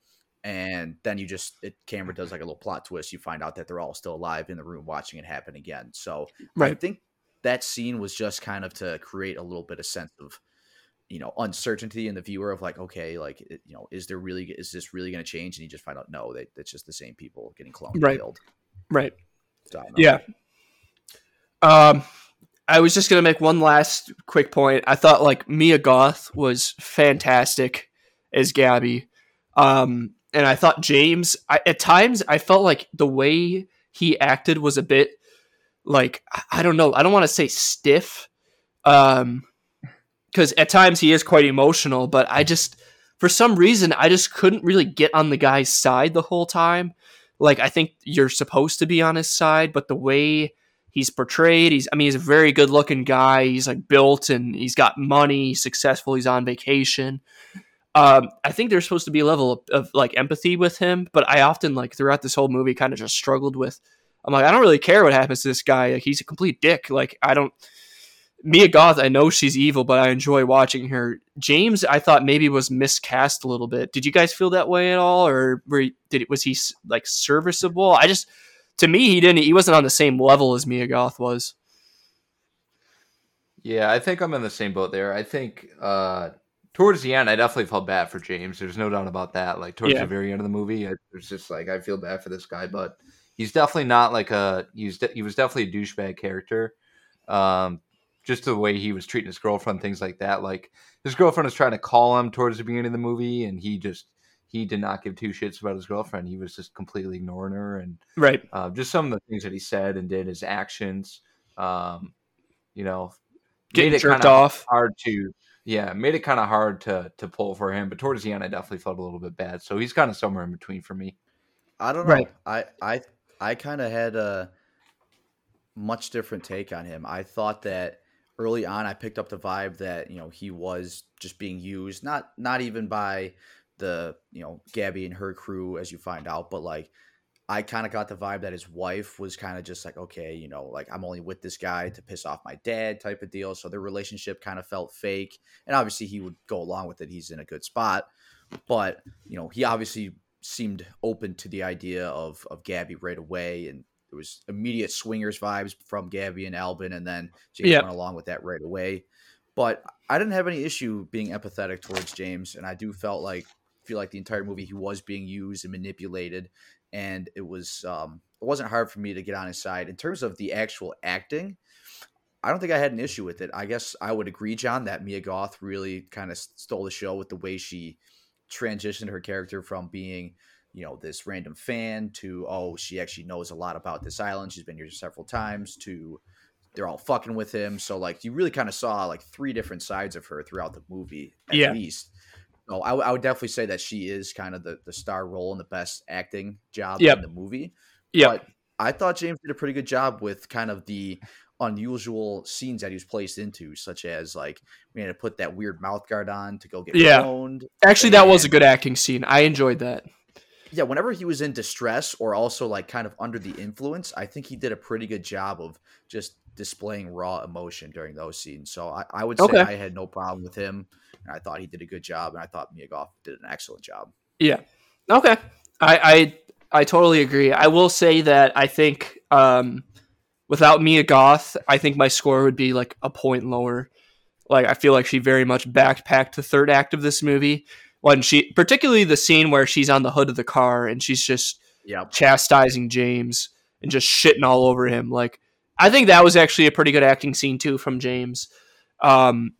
B: and then you just it camera does like a little plot twist you find out that they're all still alive in the room watching it happen again so i
A: Right.
B: think that scene was just kind of to create a little bit of sense of you know uncertainty in the viewer of like okay like you know is there really is this really going to change and you just find out no they, it's just the same people getting cloned
A: Right.
B: killed
A: Right.
B: So, I don't know.
A: Yeah. Um, I was just gonna make one last quick point. I thought like Mia Goth was fantastic as Gabby, um, and I thought James. I, at times, I felt like the way he acted was a bit like I- don't know. I don't want to say stiff, um, because at times he is quite emotional. But I just, for some reason, I just couldn't really get on the guy's side the whole time like I think you're supposed to be on his side, but the way he's portrayed, he's I mean he's a very good looking guy. He's like built and he's got money, he's successful, he's on vacation. Um, I think there's supposed to be a level of, of like empathy with him, but I often like throughout this whole movie kind of just struggled with. I'm like I don't really care what happens to this guy. Like he's a complete dick. Like I don't. Mia Goth, I know she's evil, but I enjoy watching her. James, I thought maybe was miscast a little bit. Did you guys feel that way at all, or were, did was he like serviceable? I just, to me, he didn't. He wasn't on the same level as Mia Goth was.
C: Yeah, I think I'm in the same boat there. I think uh, towards the end, I definitely felt bad for James. There's no doubt about that. Like towards
A: Yeah.
C: the very end of the movie, it was just like I feel bad for this guy, but he's definitely not like a he's de- he was definitely a douchebag character. Um, just the way he was treating his girlfriend, things like that. Like his girlfriend was trying to call him towards the beginning of the movie, and he just he did not give two shits about his girlfriend. He was just completely ignoring her, and
A: Right.
C: uh, just some of the things that he said and did, his actions. Um, you know,
A: Getting
C: made it
A: jerked
C: kinda
A: off.
C: hard to yeah, made it kind of hard to to pull for him. But towards the end, I definitely felt a little bit bad. So he's kind of somewhere in between for me.
B: I don't know.
A: Right.
B: I I I kind of had a much different take on him. I thought that early on I picked up the vibe that, you know, he was just being used, not not even by the, you know, Gabby and her crew as you find out, but like I kind of got the vibe that his wife was kind of just like, okay, you know, like I'm only with this guy to piss off my dad type of deal. So their relationship kind of felt fake. And obviously he would go along with it. He's in a good spot. But, you know, he obviously seemed open to the idea of of Gabby right away. And it was immediate swingers vibes from Gabby and Alban. And then James
A: Yep.
B: went along with that right away. But I didn't have any issue being empathetic towards James. And I do felt like feel like the entire movie he was being used and manipulated and it was um it wasn't hard for me to get on his side in terms of the actual acting i don't think i had an issue with it i guess i would agree john that mia goth really kind of stole the show with the way she transitioned her character from being you know this random fan to oh she actually knows a lot about this island she's been here several times to they're all fucking with him so like you really kind of saw like three different sides of her throughout the movie at
A: Yeah.
B: least so I, would definitely say that she is kind of the, the star role and the best acting job
A: Yep.
B: in the movie.
A: Yeah.
B: But I thought James did a pretty good job with kind of the unusual scenes that he was placed into, such as like we had to put that weird mouth guard on to go get
A: Yeah.
B: phoned.
A: Actually, that was a good acting scene. I enjoyed that.
B: Yeah, whenever he was in distress or also like kind of under the influence, I think he did a pretty good job of just displaying raw emotion during those scenes. So I, I would say
A: Okay.
B: I had no problem with him. And I thought he did a good job, and I thought Mia Goth did an excellent job.
A: Yeah. Okay. I I I totally agree. I will say that I think um without Mia Goth, I think my score would be like a point lower. Like I feel like she very much backpacked the third act of this movie when she particularly the scene where she's on the hood of the car and she's just
B: Yeah,
A: chastising James and just shitting all over him. Like I think that was actually a pretty good acting scene too from James. Um,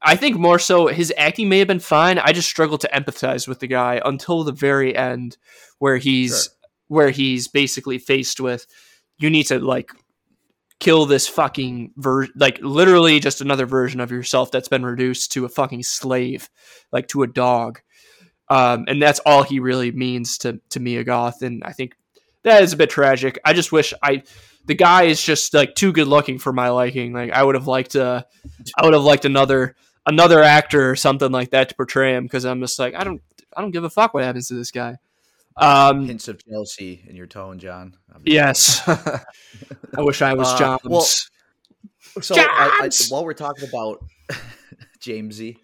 A: I think more so his acting may have been fine. I just struggled to empathize with the guy until the very end, where he's
B: Sure.
A: where he's basically faced with you need to like kill this fucking ver like literally just another version of yourself that's been reduced to a fucking slave, like to a dog. Um, and that's all he really means to to Mia Goth, and I think that is a bit tragic. I just wish I the guy is just like too good looking for my liking. Like I would have liked uh I would have liked another another actor or something like that to portray him because I'm just like I don't I don't give a fuck what happens to this guy. Um,
B: hints of jealousy in your tone, John.
A: Yes, (laughs) I wish I was
B: Uh, well, So I, I, while we're talking about (laughs) Jamesy,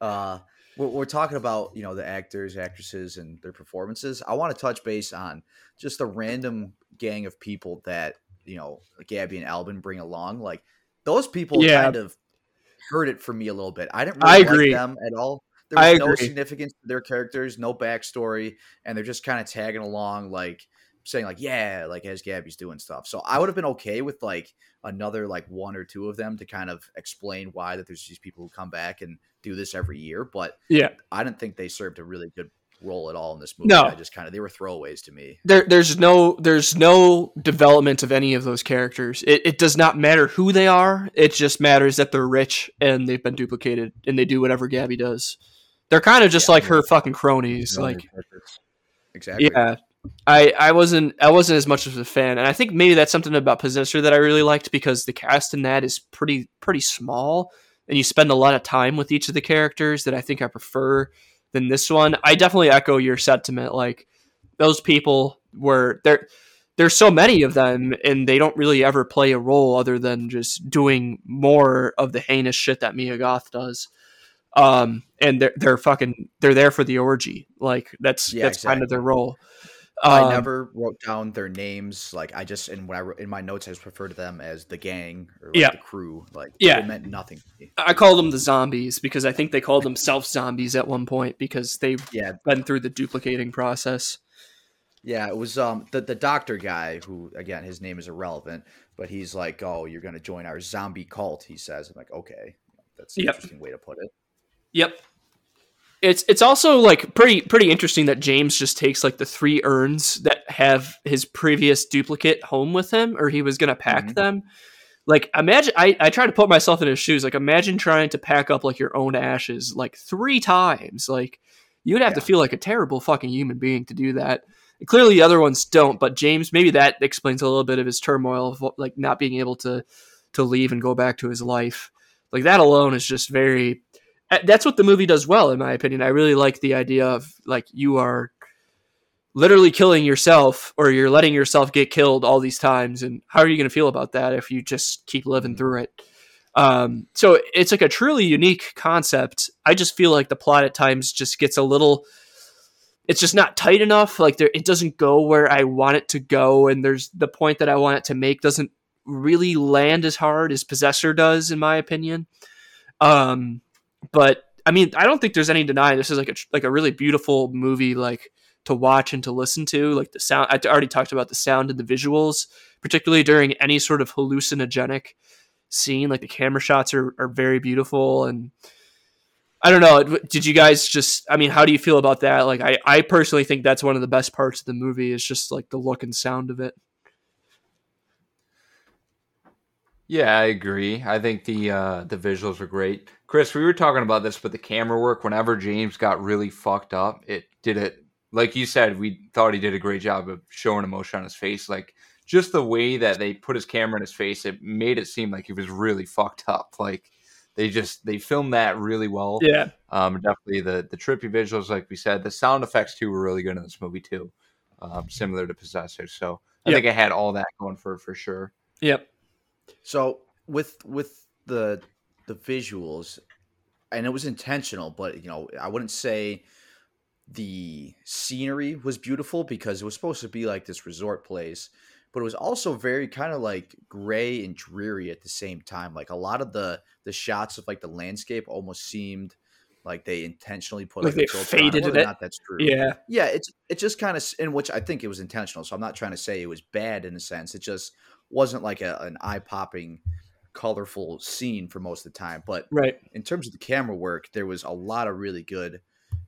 B: uh, we're, we're talking about you know the actors, actresses, and their performances. I want to touch base on just a random gang of people that you know Gabby and Alban bring along. Like those people
A: Yeah.
B: kind of hurt it for me a little bit. I didn't
A: I
B: really
A: agree.
B: like them at all. There
A: I
B: was no significance to their characters, no backstory, and they're just kind of tagging along, like saying like, "Yeah," like as Gabby's doing stuff. So I would have been okay with like another like one or two of them to kind of explain why that there's these people who come back and do this every year. But
A: yeah,
B: I didn't think they served a really good role at all in this movie.
A: No.
B: I just kind of they were throwaways to me.
A: there there's no there's no development of any of those characters. It, it does not matter who they are. It just matters that they're rich and they've been duplicated and they do whatever Gabby does. They're kind of just
B: Yeah.
A: like her fucking cronies. Like
B: Exactly.
A: Yeah. I, I wasn't I wasn't as much of a fan, and I think maybe that's something about Possessor that I really liked because the cast in that is pretty pretty small, and you spend a lot of time with each of the characters that I think I prefer than this one. I definitely echo your sentiment. Like those people were there. there's so many of them, and they don't really ever play a role other than just doing more of the heinous shit that Mia Goth does. Um, and they're they're fucking they're there for the orgy. Like that's
B: Yeah,
A: that's kind of their role.
B: I
A: Um,
B: never wrote down their names. Like I just and when I wrote in my notes, I just referred to them as the gang or like
A: Yeah.
B: the crew. Like
A: Yeah.
B: it meant nothing to me.
A: I called them the zombies because I think they called themselves zombies at one point because they've
B: Yeah,
A: been through the duplicating process.
B: yeah. It was um the the doctor guy who again his name is irrelevant, but he's like, oh, you're gonna join our zombie cult. He says, I'm like, okay, that's an
A: Yep.
B: interesting way to put it.
A: Yep. It's it's also like pretty pretty interesting that James just takes like the three urns that have his previous duplicate home with him, or he was gonna pack
B: Mhm.
A: them. Like imagine I, I try to put myself in his shoes. Like imagine trying to pack up like your own ashes like three times. Like you would have to feel like a terrible fucking human being to do that. And clearly the other ones don't, but James maybe that explains a little bit of his turmoil of like not being able to to leave and go back to his life. Like that alone is just very that's what the movie does well in my opinion. I really like the idea of like you are literally killing yourself or you're letting yourself get killed all these times and how are you going to feel about that if you just keep living through it? Um, so it's like a truly unique concept. I just feel like the plot at times just gets a little it's just not tight enough. Like there it doesn't go where i want it to go and there's the point that i want it to make doesn't really land as hard as possessor does in my opinion. Um but I mean, I don't think there's any denying this is like a like a really beautiful movie, like to watch and to listen to. Like the sound, I already talked about the sound and the visuals, particularly during any sort of hallucinogenic scene. Like the camera shots are are very beautiful, and I don't know. Did you guys just? I mean, how do you feel about that? Like, I I personally think that's one of the best parts of the movie is just like the look and sound of it.
C: Yeah, I agree. I think the uh, the visuals are great. Chris, we were talking about this, but the camera work, whenever James got really fucked up, it did it. Like you said, we thought he did a great job of showing emotion on his face. Like just the way that they put his camera in his face, it made it seem like he was really fucked up. Like they just they filmed that really well.
A: Yeah,
C: Um, definitely the the trippy visuals, like we said, the sound effects too were really good in this movie too. Um, similar to Possessor, so I
A: Yep.
C: think it had all that going for for sure.
A: yep,
B: So with with the the visuals, and it was intentional, but you know, I wouldn't say the scenery was beautiful because it was supposed to be like this resort place, but it was also very kind of like gray and dreary at the same time. Like a lot of the the shots of like the landscape almost seemed like they intentionally put
A: Like
B: like,
A: they
B: a filter on
A: faded it.
B: Not that's true.
A: yeah,
B: Yeah, it's it just kind of in which I think it was intentional. So I'm not trying to say it was bad in a sense. It just wasn't like a, an eye popping, colorful scene for most of the time. But
A: right.
B: in terms of the camera work, there was a lot of really good,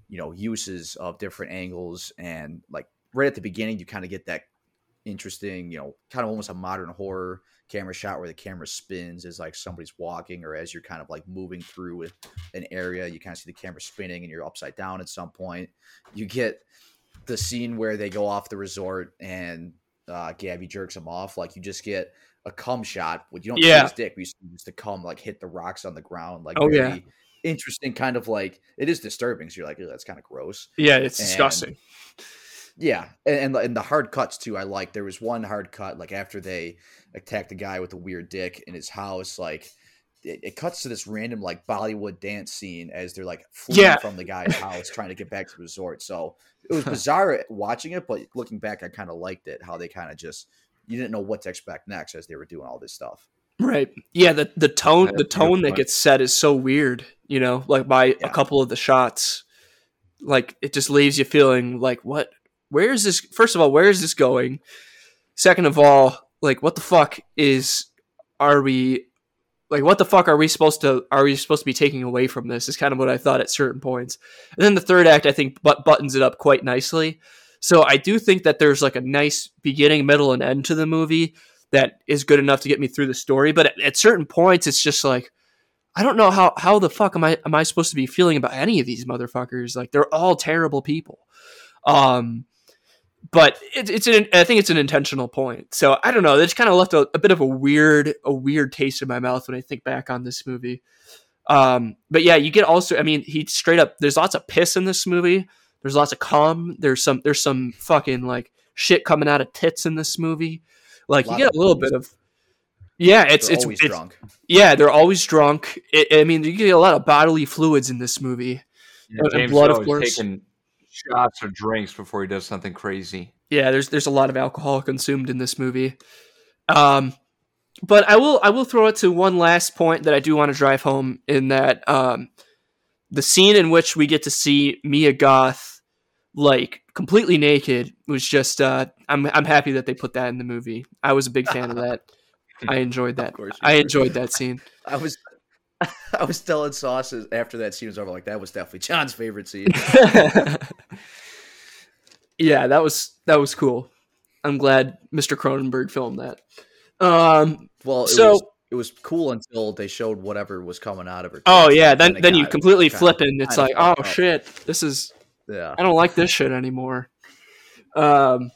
B: you know, uses of different angles and like right at the beginning, you kind of get that interesting, you know, kind of almost a modern horror camera shot where the camera spins as like somebody's walking or as you're kind of like moving through an area, you kind of see the camera spinning and you're upside down at some point. You get the scene where they go off the resort and uh, Gabby jerks him off. Like you just get a cum shot. Well, you don't
A: Yeah.
B: see his dick. We used to cum like hit the rocks on the ground. Like
A: Oh, yeah.
B: interesting, kind of like it is disturbing. So you're like, "Ew, that's kind of gross.
A: Yeah, it's
B: And-
A: disgusting.
B: Yeah, and, and and the hard cuts too. I like. There was one hard cut like after they attacked the guy with the weird dick in his house. Like it, it cuts to this random like Bollywood dance scene as they're like fleeing
A: Yeah.
B: from the (laughs) guy's house trying to get back to the resort. So it was bizarre watching it, but looking back, I kind of liked it. How they kind of just you didn't know what to expect next as they were doing all this stuff.
A: Right. Yeah, the the tone the tone that gets set is so weird, you know, like by a couple of the shots. Like it just leaves you feeling like what where is this first of all, where is this going? Second of all, like what the fuck is are we like what the fuck are we supposed to are we supposed to be taking away from this is kind of what I thought at certain points. And then the third act I think but buttons it up quite nicely. So I do think that there's like a nice beginning, middle, and end to the movie that is good enough to get me through the story. But at, at certain points, it's just like I don't know how how the fuck am I am I supposed to be feeling about any of these motherfuckers? Like they're all terrible people. Um, but it, it's an I think it's an intentional point. So I don't know. It's kind of left a, a bit of a weird a weird taste in my mouth when I think back on this movie. Um, but yeah, you get also. I mean, he straight up. There's lots of piss in this movie. There's lots of cum. There's some. There's some fucking like shit coming out of tits in this movie. Like you get a little bit of yeah, it's
B: They're
A: it's,
B: always
A: it's
B: drunk.
A: yeah, they're always drunk. It, I mean, you get a lot of bodily fluids in this movie.
C: Yeah,
A: and
C: James
A: blood, of
C: Bond is
A: course.
C: taking shots or drinks before he does something crazy.
A: Yeah, there's there's a lot of alcohol consumed in this movie. Um, but I will I will throw it to one last point that I do want to drive home in that um, the scene in which we get to see Mia Goth like completely naked was just uh, I'm I'm happy that they put that in the movie. I was a big fan of that. (laughs) I enjoyed that. I enjoyed that scene.
B: I was (laughs) I was telling Sauce after that scene was over, like that was definitely John's favorite scene. (laughs)
A: yeah, that was that was cool. I'm glad Mr. Cronenberg filmed that. Um,
B: Well, it
A: So-
B: was it was cool until they showed whatever was coming out of her.
A: oh yeah, then then you completely flip and it's like, oh shit, this is
B: Yeah.
A: I don't like this shit anymore. Um,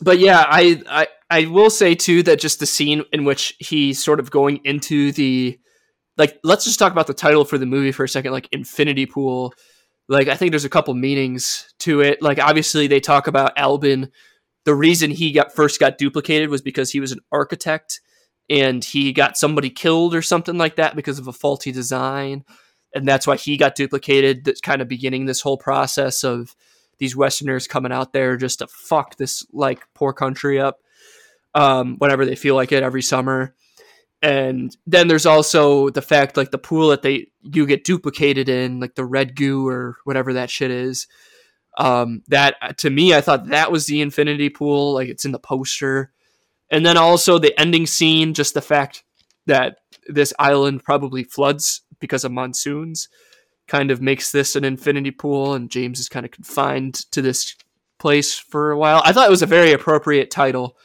A: but yeah, I, I I will say too that just the scene in which he's sort of going into the like let's just talk about the title for the movie for a second, like Infinity Pool. Like I think there's a couple meanings to it. Like obviously they talk about Alban. The reason he got first got duplicated was because he was an architect and he got somebody killed or something like that because of a faulty design and that's why he got duplicated. That's kind of beginning this whole process of these Westerners coming out there just to fuck this like poor country up, um, whenever they feel like it every summer. And then there's also the fact like the pool that they you get duplicated in, like the red goo or whatever that shit is. Um, that to me, I thought that was the infinity pool, like it's in the poster. And then also the ending scene, just the fact that this island probably floods because of monsoons kind of makes this an infinity pool and James is kind of confined to this place for a while. I thought it was a very appropriate title.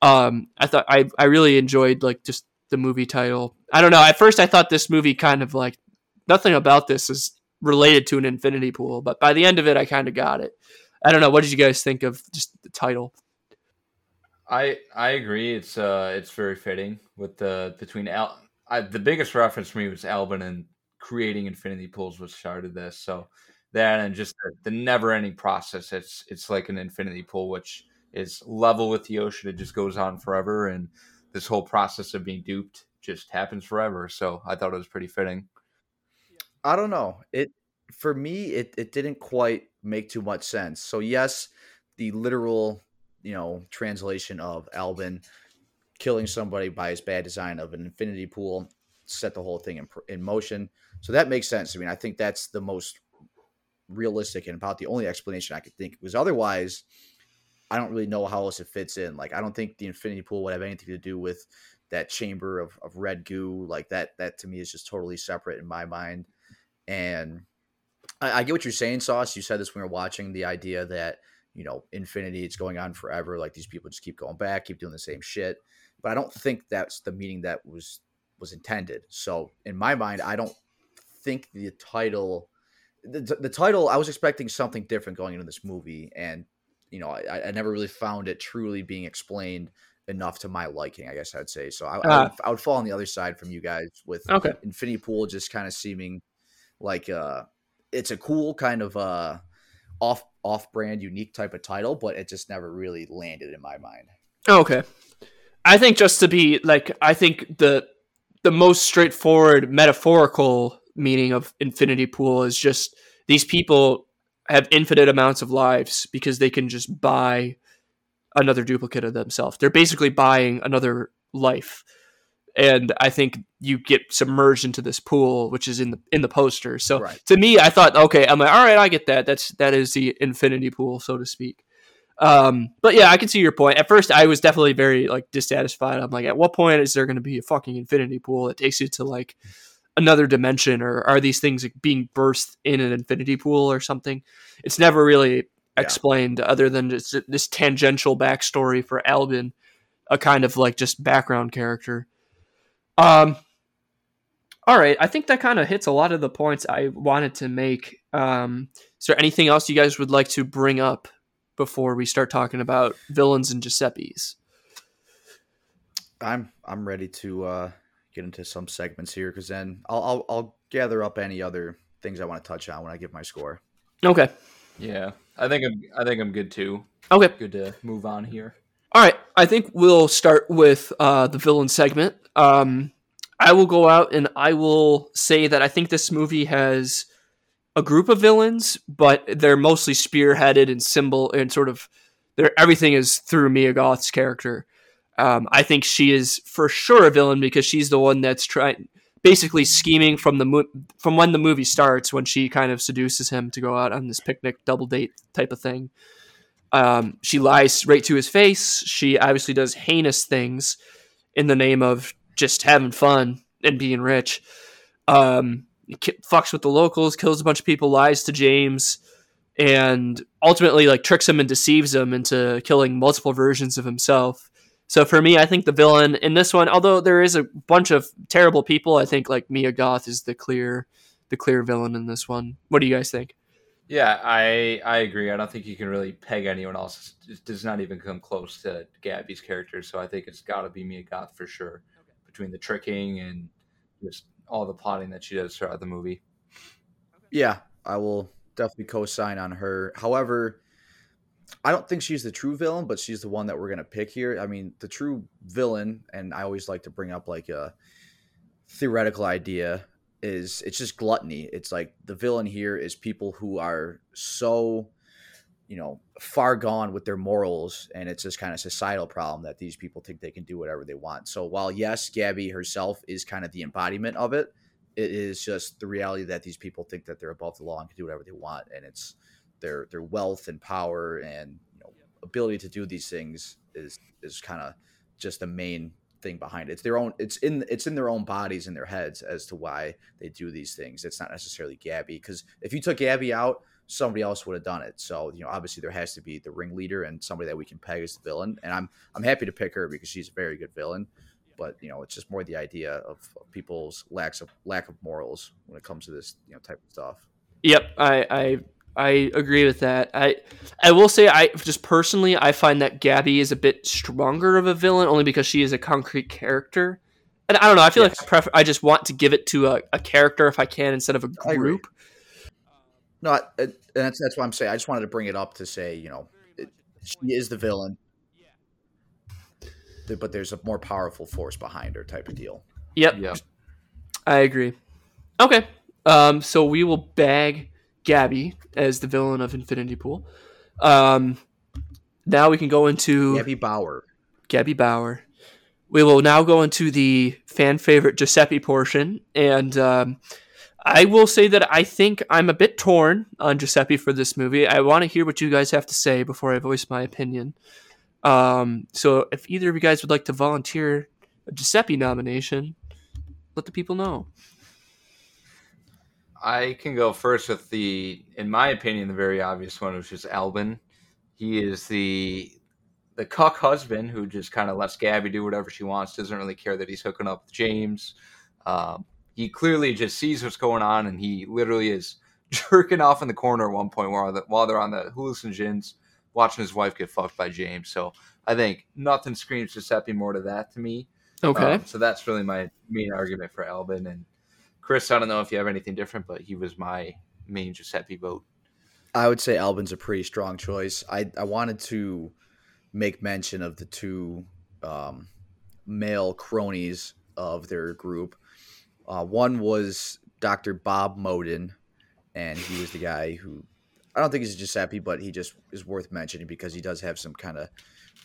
A: Um, I thought I, I really enjoyed like just the movie title. I don't know. At first I thought this movie kind of like nothing about this is related to an infinity pool, but by the end of it I kind of got it. I don't know. What did you guys think of just the title?
C: I I agree. It's uh it's very fitting with the between. I, the biggest reference for me was Alban and creating infinity pools, which started this. So that and just the, the never ending process. It's it's like an infinity pool, which is level with the ocean. It just goes on forever, and this whole process of being duped just happens forever. So I thought it was pretty fitting.
B: I don't know. It for me it it didn't quite make too much sense. So yes, the literal, you know, translation of Alban killing somebody by his bad design of an infinity pool set the whole thing in, in motion. So that makes sense. I mean, I think that's the most realistic and about the only explanation I could think. Because otherwise, I don't really know how else it fits in. Like, I don't think the infinity pool would have anything to do with that chamber of, of red goo. Like that, that to me is just totally separate in my mind. And I, I get what you're saying, Sauce. You said this when we were watching the idea that, you know, infinity, it's going on forever. Like these people just keep going back, keep doing the same shit. But I don't think that's the meaning that was was intended. So in my mind, I don't think the title the, the title I was expecting something different going into this movie and you know I, I never really found it truly being explained enough to my liking I guess I'd say so I, I,
A: Ah.
B: would, I would fall on the other side from you guys with
A: Okay.
B: Infinity Pool just kind of seeming like uh it's a cool kind of uh off off brand unique type of title but it just never really landed in my mind
A: Okay. I think just to be like I think the the most straightforward metaphorical meaning of infinity pool is just these people have infinite amounts of lives because they can just buy another duplicate of themselves. They're basically buying another life. And I think you get submerged into this pool, which is in the in the poster. So
B: Right.
A: to me, I thought, okay, I'm like, all right, I get that. That's that is the infinity pool, so to speak. Um, but yeah, I can see your point. At first, I was definitely very like dissatisfied. I'm like, at what point is there going to be a fucking infinity pool that takes you to like another dimension, or are these things like, being burst in an infinity pool or something? It's never really
B: Yeah.
A: explained, other than just this tangential backstory for Alban, a kind of like just background character. Um. All right, I think that kind of hits a lot of the points I wanted to make. Um, is there anything else you guys would like to bring up before we start talking about villains and Giuseppe's?
B: I'm I'm ready to uh, get into some segments here because then I'll, I'll I'll gather up any other things I want to touch on when I give my score.
A: Okay.
C: Yeah, I think I'm. I think I'm good too.
A: Okay.
C: Good to move on here.
A: All right. I think we'll start with uh, the villain segment. Um, I will go out and I will say that I think this movie has a group of villains, but they're mostly spearheaded and symbol and sort of everything is through Mia Goth's character. Um, I think she is for sure a villain because she's the one that's trying, basically scheming from the mo- from when the movie starts when she kind of seduces him to go out on this picnic double date type of thing. Um, she lies right to his face. She obviously does heinous things in the name of just having fun and being rich. Um, fucks with the locals, kills a bunch of people, lies to James, and ultimately like tricks him and deceives him into killing multiple versions of himself. So for me, I think the villain in this one, although there is a bunch of terrible people, I think like Mia Goth is the clear the clear villain in this one. What do you guys think?
C: Yeah, I I agree. I don't think you can really peg anyone else. It does not even come close to Gabby's character. So I think it's got to be Mia Goth for sure. Between the tricking and just all the plotting that she does throughout the movie.
B: Yeah, I will definitely co-sign on her. However, I don't think she's the true villain, but she's the one that we're gonna pick here. I mean, the true villain, and I always like to bring up like a theoretical idea is it's just gluttony. It's like the villain here is people who are so you know far gone with their morals and it's this kind of societal problem that these people think they can do whatever they want so while yes gabby herself is kind of the embodiment of it it is just the reality that these people think that they're above the law and can do whatever they want and it's their their wealth and power and you know, ability to do these things is is kind of just the main thing behind it. It's their own. It's in it's in their own bodies and their heads as to why they do these things. It's not necessarily Gabby because if you took Gabby out, somebody else would have done it. So you know, obviously there has to be the ringleader and somebody that we can peg as the villain. And I'm I'm happy to pick her because she's a very good villain. But you know, it's just more the idea of, of people's lacks of lack of morals when it comes to this you know type of stuff.
A: Yep, I, I I agree with that. I I will say I just personally I find that Gabby is a bit stronger of a villain only because she is a concrete character. And I don't know, I feel yes. like I, prefer, I just want to give it to a, a, character if I can instead of a group.
B: No, and that's that's what I'm saying. I just wanted to bring it up to say, you know, it, she is the villain, but there's a more powerful force behind her, type of deal.
A: Yep. Yep. I agree. Okay. Um. So we will bag Gabby as the villain of Infinity Pool. Um, now we can go into
B: Gabby Bauer.
A: Gabby Bauer. We will now go into the fan favorite Giuseppe portion, and um, I will say that I think I'm a bit torn on Giuseppe for this movie. I want to hear what you guys have to say before I voice my opinion. Um, so if either of you guys would like to volunteer a Giuseppe nomination, let the people know.
C: I can go first with the, in my opinion, the very obvious one, which is Alban. He is the the cuck husband who just kind of lets Gabby do whatever she wants. Doesn't really care that he's hooking up with James. Um, he clearly just sees what's going on, and he literally is (laughs) jerking off in the corner at one point while the, while they're on the hallucinogens, watching his wife get fucked by James. So I think nothing screams Giuseppe more to that to me.
A: Okay.
C: Um, so that's really my main argument for Alban and Chris, I don't know if you have anything different, but he was my main Giuseppe vote.
B: I would say Alban's a pretty strong choice. I, I wanted to make mention of the two um, male cronies of their group. Uh, one was Dr. Bob Moden, and he was the guy who I don't think he's a Giuseppe, but he just is worth mentioning because he does have some kind of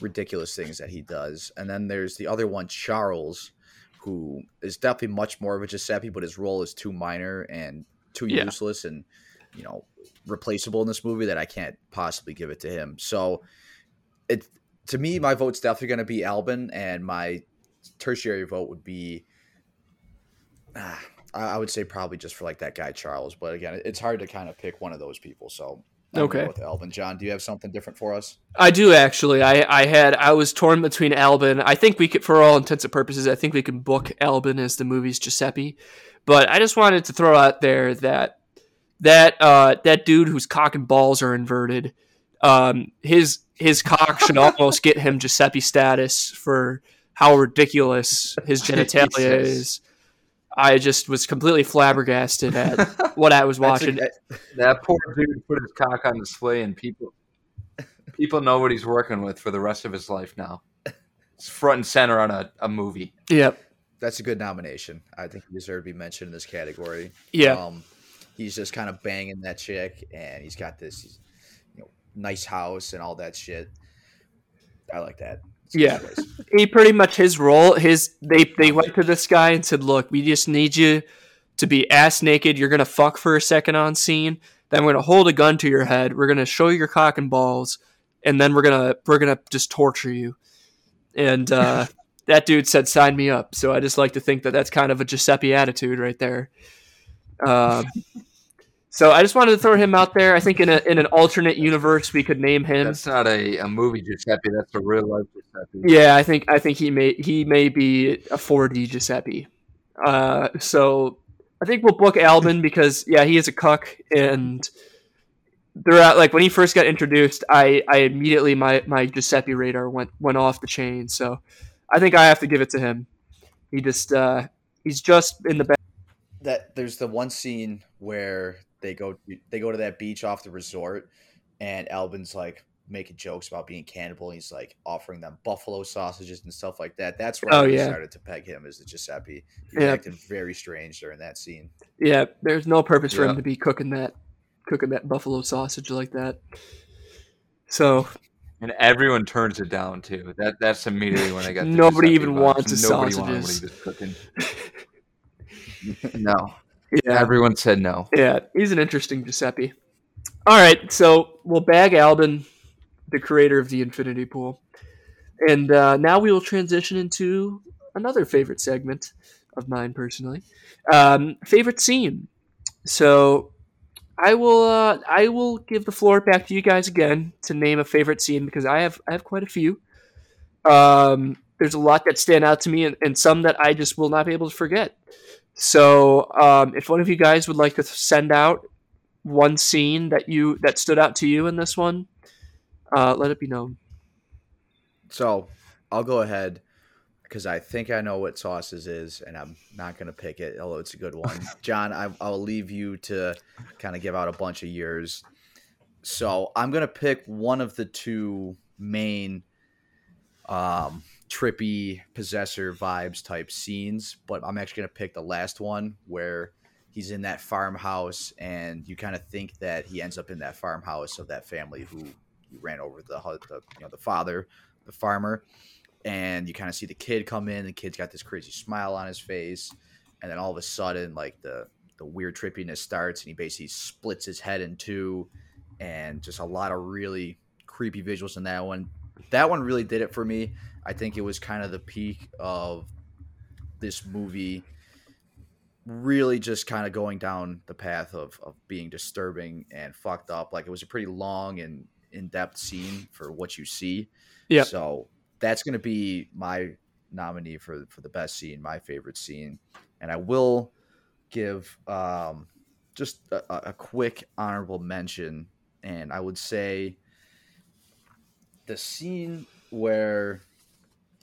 B: ridiculous things that he does. And then there's the other one, Charles, who is definitely much more of a Giuseppe, but his role is too minor and too yeah. useless and you know replaceable in this movie that I can't possibly give it to him. So it to me, my vote's definitely going to be Alban, and my tertiary vote would be. Ah, I would say probably just for like that guy Charles, but again, it's hard to kind of pick one of those people. So
A: okay.
B: With Alban, John, do you have something different for us?
A: I do actually. I I had I was torn between Alban. I think we could, for all intents and purposes, I think we can book Alban as the movie's Giuseppe. But I just wanted to throw out there that that uh, that dude whose cock and balls are inverted, um, his his cock should (laughs) almost get him Giuseppe status for how ridiculous his (laughs) genitalia is. I just was completely flabbergasted at (laughs) what I was
B: That's a-
A: watching.
C: That poor dude put his cock on display, and people people know what he's working with for the rest of his life now. It's front and center on a, a movie.
A: Yep.
B: that's a good nomination. I think he deserved to be mentioned in this category.
A: Yeah.
B: Um, he's just kind of banging that chick, and he's got this, you know, nice house and all that shit. I like that. It's a good
A: Yeah. he pretty much his role his they they went to this guy and said look we just need you to be ass naked. You're gonna fuck for a second on scene. Then we're gonna hold a gun to your head. We're gonna show you your cock and balls and then we're gonna we're gonna just torture you. And uh (laughs) that dude said sign me up. So i just like to think that that's kind of a giuseppe attitude right there. Um so i just wanted to throw him out there i think in, a, in an alternate universe we could name him
C: That's not a, a movie Giuseppe. That's a real life Giuseppe.
A: yeah, I think I think he may he may be a 4D Giuseppe. Uh, so I think we'll book Alban because yeah, he is a cuck and throughout like when he first got introduced, I I immediately my my Giuseppe radar went went off the chain. So I think I have to give it to him. He just uh, he's just in the back.
B: that there's the one scene where they go they go to that beach off the resort and Alban's like making jokes about being cannibal and he's like offering them buffalo sausages and stuff like that. That's where
A: Oh,
B: I
A: yeah.
B: decided to peg him as the Giuseppe. He
A: Yeah.
B: acted very strange during that scene.
A: Yeah, there's no purpose for him to be cooking that cooking that buffalo sausage like that. So
C: And everyone turns it down too. That that's immediately when I got. (laughs)
A: Nobody
C: Giuseppe
A: even
C: vibes.
A: wants his
C: Nobody wanted what
A: sausages.
C: he was cooking. (laughs) no,
A: yeah,
C: everyone said no.
A: Yeah, he's an interesting Giuseppe. All right, so we'll bag Alban, the creator of the Infinity Pool, and uh, now we will transition into another favorite segment of mine personally, um, favorite scene. So I will uh, I will give the floor back to you guys again to name a favorite scene because I have I have quite a few. Um, there's a lot that stand out to me and, and some that I just will not be able to forget. So, um, if one of you guys would like to send out one scene that you that stood out to you in this one, uh, let it be known.
B: So I'll go ahead because I think I know what sauces is, and I'm not gonna pick it, although it's a good one. (laughs) John, I, I'll leave you to kind of give out a bunch of yours. So I'm gonna pick one of the two main, um, trippy possessor vibes type scenes, but I'm actually gonna pick the last one where he's in that farmhouse, and you kind of think that he ends up in that farmhouse of that family who ran over the, the you know the father the farmer, and you kind of see the kid come in. The kid's got this crazy smile on his face, and then all of a sudden, like the the weird trippiness starts, and he basically splits his head in two, and just a lot of really creepy visuals in that one. That one really did it for me. I think it was kind of the peak of this movie really just kind of going down the path of, of being disturbing and fucked up. Like it was a pretty long and in-depth scene for what you see.
A: Yep.
B: so that's going to be my nominee for for the best scene, my favorite scene, and I will give um, just a a quick honorable mention, and I would say the scene where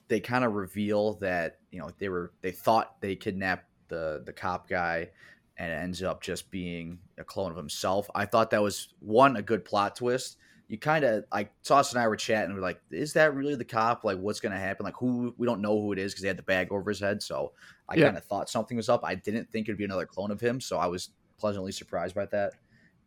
B: they kind of reveal that you know they were they thought they kidnapped the the cop guy and it ends up just being a clone of himself. I thought that was one a good plot twist. You kind of like Sauce and I were chatting. We're like, is that really the cop? Like, what's gonna happen? Like, who? We don't know who it is because he had the bag over his head. So I
A: Yeah.
B: kind of thought something was up. I didn't think it'd be another clone of him. So I was pleasantly surprised by that.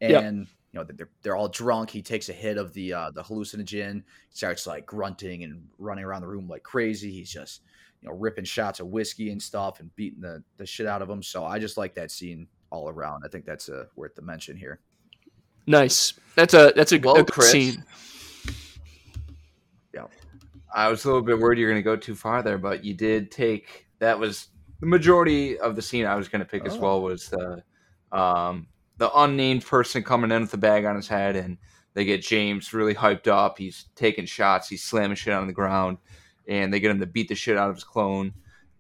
B: And
A: Yep.
B: You know they're they're all drunk. He takes a hit of the uh, the hallucinogen, starts like grunting and running around the room like crazy. He's just you know ripping shots of whiskey and stuff and beating the the shit out of him. So I just like that scene all around. I think that's uh, worth the mention here.
A: Nice. That's a that's a,
C: Well,
A: a good
C: Chris.
A: scene.
C: Yeah i was a little bit worried you're going to go too far there, but you did take that was the majority of the scene I was going to pick as
B: Oh.
C: well was the um, the unnamed person coming in with the bag on his head, and they get James really hyped up. He's taking shots, he's slamming shit on the ground, and they get him to beat the shit out of his clone.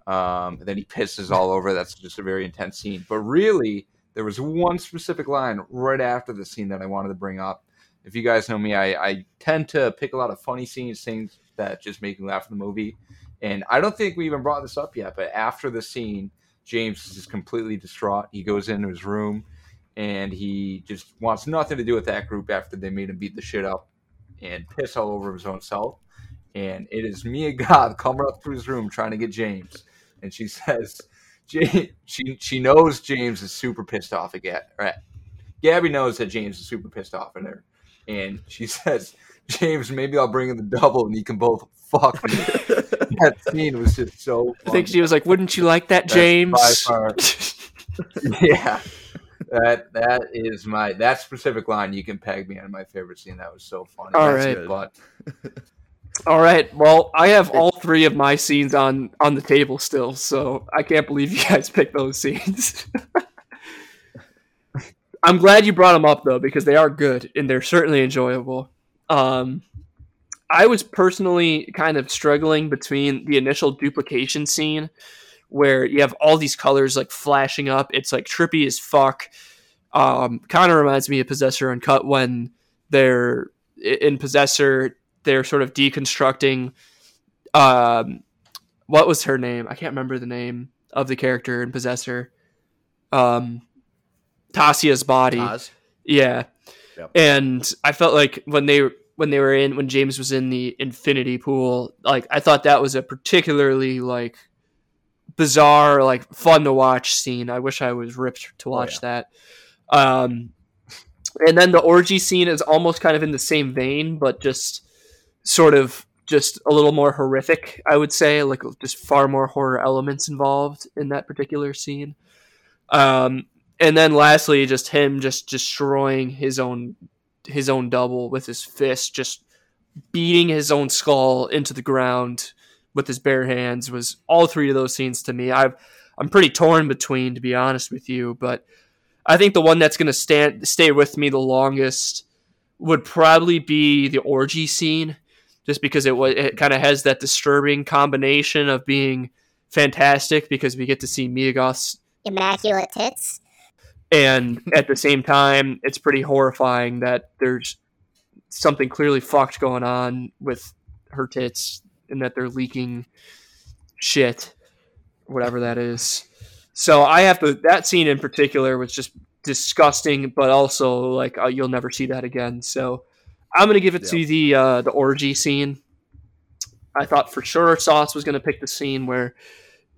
C: Um, then he pisses all over. That's just a very intense scene. But really, there was one specific line right after the scene that I wanted to bring up. If you guys know me, I, I tend to pick a lot of funny scenes, things that just make me laugh in the movie. And I don't think we even brought this up yet, but after the scene, James is completely distraught. He goes into his room and he just wants nothing to do with that group after they made him beat the shit up and piss all over his own self. And it is Mia (laughs) Goth coming up through his room trying to get James. And she (laughs) says, she, she knows James is super pissed off again. Right. Gabi knows that James is super pissed off at her. And she (laughs) says, James, maybe I'll bring in the double and you can both fuck me. that scene was just so
A: I think she was like, "Wouldn't you like that, James?"
C: yeah. That that is my that specific line you can peg me on my favorite scene. That was so funny.
A: All right.
C: But (laughs)
A: All right. Well, I have all three of my scenes on on the table still, so I can't believe you (laughs) guys picked those scenes. (laughs) I'm glad you brought them up though because they are good and they're certainly enjoyable. Um, I was personally kind of struggling between the initial duplication scene where you have all these colors like flashing up. It's like trippy as fuck. Um, kind of reminds me of Possessor Uncut when they're in Possessor, they're sort of deconstructing. Um, what was her name? I can't remember the name of the character in Possessor. Um, Tasya's body.
B: Oz?
A: Yeah.
B: Yep.
A: And I felt like when they when they were in when James was in the infinity pool, like I thought that was a particularly like bizarre, like fun to watch scene. I wish I was ripped to
B: Oh,
A: watch
B: yeah.
A: that. Um and then the orgy scene is almost kind of in the same vein, but just sort of just a little more horrific, I would say, like just far more horror elements involved in that particular scene. Um, and then lastly, just him just destroying his own his own double with his fist, just beating his own skull into the ground with his bare hands was all three of those scenes to me. I've I'm pretty torn between, to be honest with you, but I think the one that's going to stand stay with me the longest would probably be the orgy scene, just because it was it kind of has that disturbing combination of being fantastic because we get to see Mia Goth's
E: immaculate tits.
A: and at the same time it's pretty horrifying that there's something clearly fucked going on with her tits and that they're leaking shit whatever that is so i have to that scene in particular was just disgusting but also like uh, you'll never see that again so i'm gonna give it to the uh the orgy scene i thought for sure sauce was gonna pick the scene where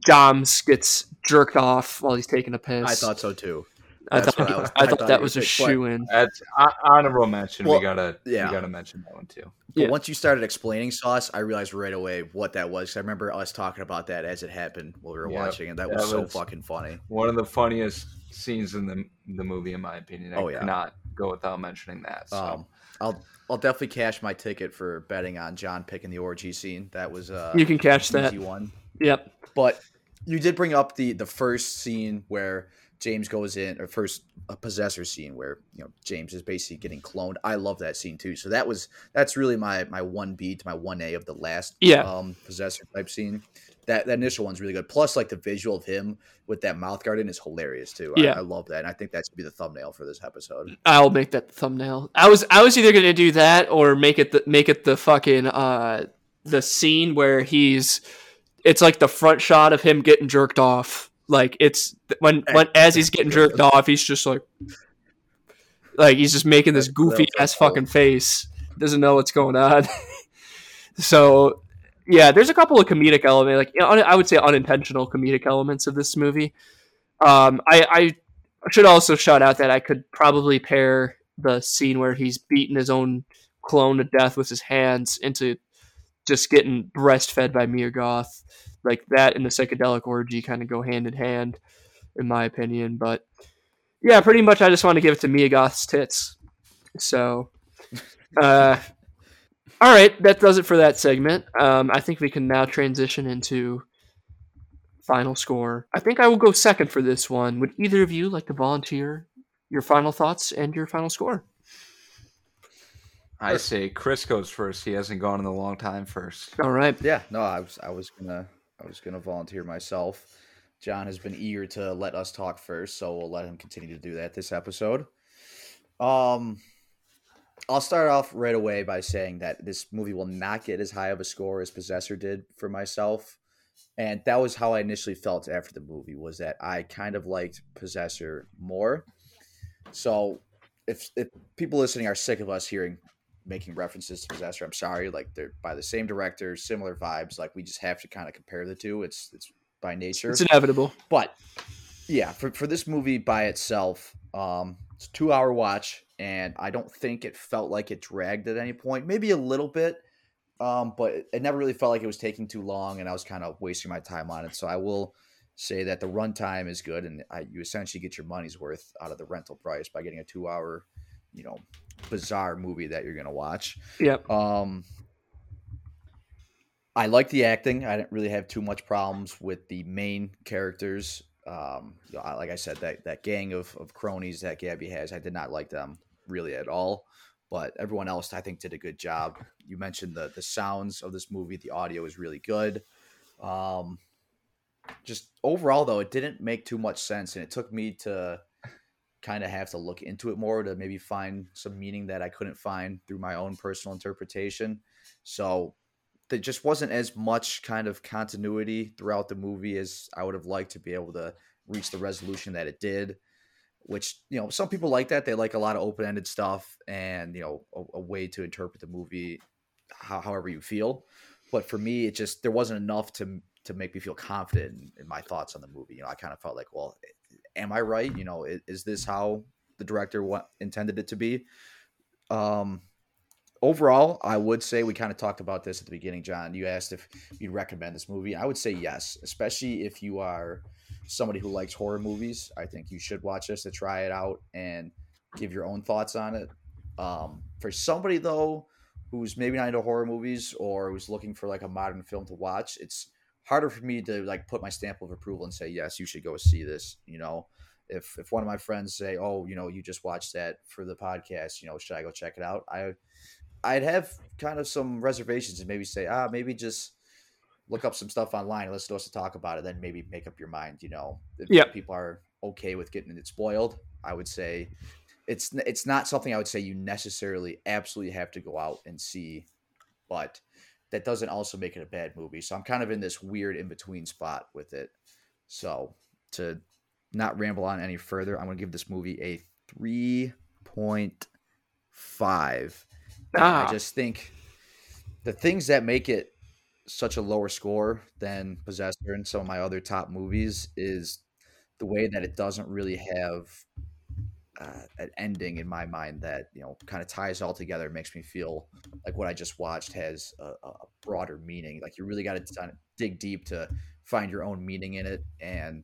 A: Doms gets jerked off while he's taking a piss.
B: I thought so too.
A: I thought,
B: I was-
A: I
B: I
A: thought
B: thought
A: that was a
B: would pick, but-
A: shoe in.
C: That's hon- honorable mention.
B: Well,
C: we gotta
B: yeah.
C: we gotta mention that one too.
B: But
A: Yeah.
B: once you started explaining sauce, I realized right away what that was. I remember us talking about that as it happened while we were
C: Yeah,
B: watching, and that
C: that
B: was so fucking funny.
C: One of the funniest scenes in the the movie, in my opinion. I
B: Oh, yeah.
C: cannot go without mentioning that. So.
B: Um, I'll I'll definitely cash my ticket for betting on John picking the orgy scene. That was uh,
A: You can catch
B: an
A: that.
B: one.
A: Yep.
B: But you did bring up the the first scene where James goes in, or first a possessor scene where you know James is basically getting cloned. I love that scene too. So that was that's really my my one B to my one A of the last
A: Yeah.
B: um possessor type scene. That that initial one's really good. Plus, like the visual of him with that mouth guard in is hilarious too. I-
A: Yeah.
B: I, love that, and I think that's gonna be the thumbnail for this episode.
A: I'll make that the thumbnail. I was I was either gonna do that or make it the make it the fucking uh the scene where he's it's like the front shot of him getting jerked off. Like it's when when as he's getting jerked off, he's just like like he's just making this goofy ass fucking face. Doesn't know what's going on. (laughs) so yeah, there's a couple of comedic elements, like you know, un- I would say unintentional comedic elements of this movie. Um, I, I should also shout out that I could probably pair the scene where he's beating his own clone to death with his hands into just getting breastfed by Mia Goth. Like that and the psychedelic orgy kind of go hand in hand, in my opinion. But yeah, pretty much I just want to give it to Mia Goth's tits. So, uh, (laughs) all right, that does it for that segment. Um, I think we can now transition into final score. I think I will go second for this one. Would either of you like to volunteer your final thoughts and your final score?
C: I say Chris goes first. He hasn't gone in a long time first.
A: All right.
B: Yeah, no, I was I was gonna I was gonna volunteer myself. John has been eager to let us talk first, so we'll let him continue to do that this episode. Um I'll start off right away by saying that this movie will not get as high of a score as Possessor did for myself. and that was how I initially felt after the movie was that I kind of liked Possessor more. So if if people listening are sick of us hearing making references to Possessor, I'm sorry. Like they're by the same director, similar vibes. Like we just have to kind of compare the two. It's it's by nature.
A: It's inevitable.
B: But yeah, for, for this movie by itself, um, it's a two hour watch, and I don't think it felt like it dragged at any point. Maybe a little bit, um, but it, never really felt like it was taking too long, and I was kind of wasting my time on it. So I will say that the runtime is good, and I, you essentially get your money's worth out of the rental price by getting a two hour, you know, bizarre movie that you're gonna watch.
A: Yep.
B: Um, I like the acting. I didn't really have too much problems with the main characters. Um, you know, I- like I said, that that gang of, of cronies that Gabi has, I did not like them really at all. But everyone else, I think, did a good job. You mentioned the the sounds of this movie. The audio is really good. Um, just overall, though, it didn't make too much sense, and it took me to kind of have to look into it more to maybe find some meaning that I couldn't find through my own personal interpretation. So there just wasn't as much kind of continuity throughout the movie as I would have liked to be able to reach the resolution that it did. Which you know, some people like that. They like a lot of open-ended stuff, and you know, a, a way to interpret the movie how, however you feel. But for me, it just there wasn't enough to to make me feel confident in, in my thoughts on the movie. You know, I kind of felt like, well, am I right? You know, is, is this how the director intended it to be? Um, overall, I would say we kind of talked about this at the beginning, John. You asked if you'd recommend this movie. I would say yes, especially if you are somebody who likes horror movies. I think you should watch this to try it out and give your own thoughts on it. Um, for somebody though who's maybe not into horror movies or who's looking for like a modern film to watch, it's harder for me to like put my stamp of approval and say yes, you should go see this. You know, if if one of my friends say, "Oh, you know, you just watched that for the podcast," you know, should I go check it out? I I'd have kind of some reservations and maybe say, ah, maybe just look up some stuff online and listen to us to talk about it. Then maybe make up your mind. You know, if
A: Yep.
B: people are okay with getting it spoiled, I would say it's it's not something I would say you necessarily absolutely have to go out and see, but that doesn't also make it a bad movie. So I'm kind of in this weird in between spot with it. So to not ramble on any further, I'm going to give this movie a 3.5.
A: Ah.
B: I just think the things that make it such a lower score than Possessor and some of my other top movies is the way that it doesn't really have uh, an ending in my mind that you know kind of ties all together. Makes me feel like what I just watched has a, a broader meaning. Like you really got to dig deep to find your own meaning in it, and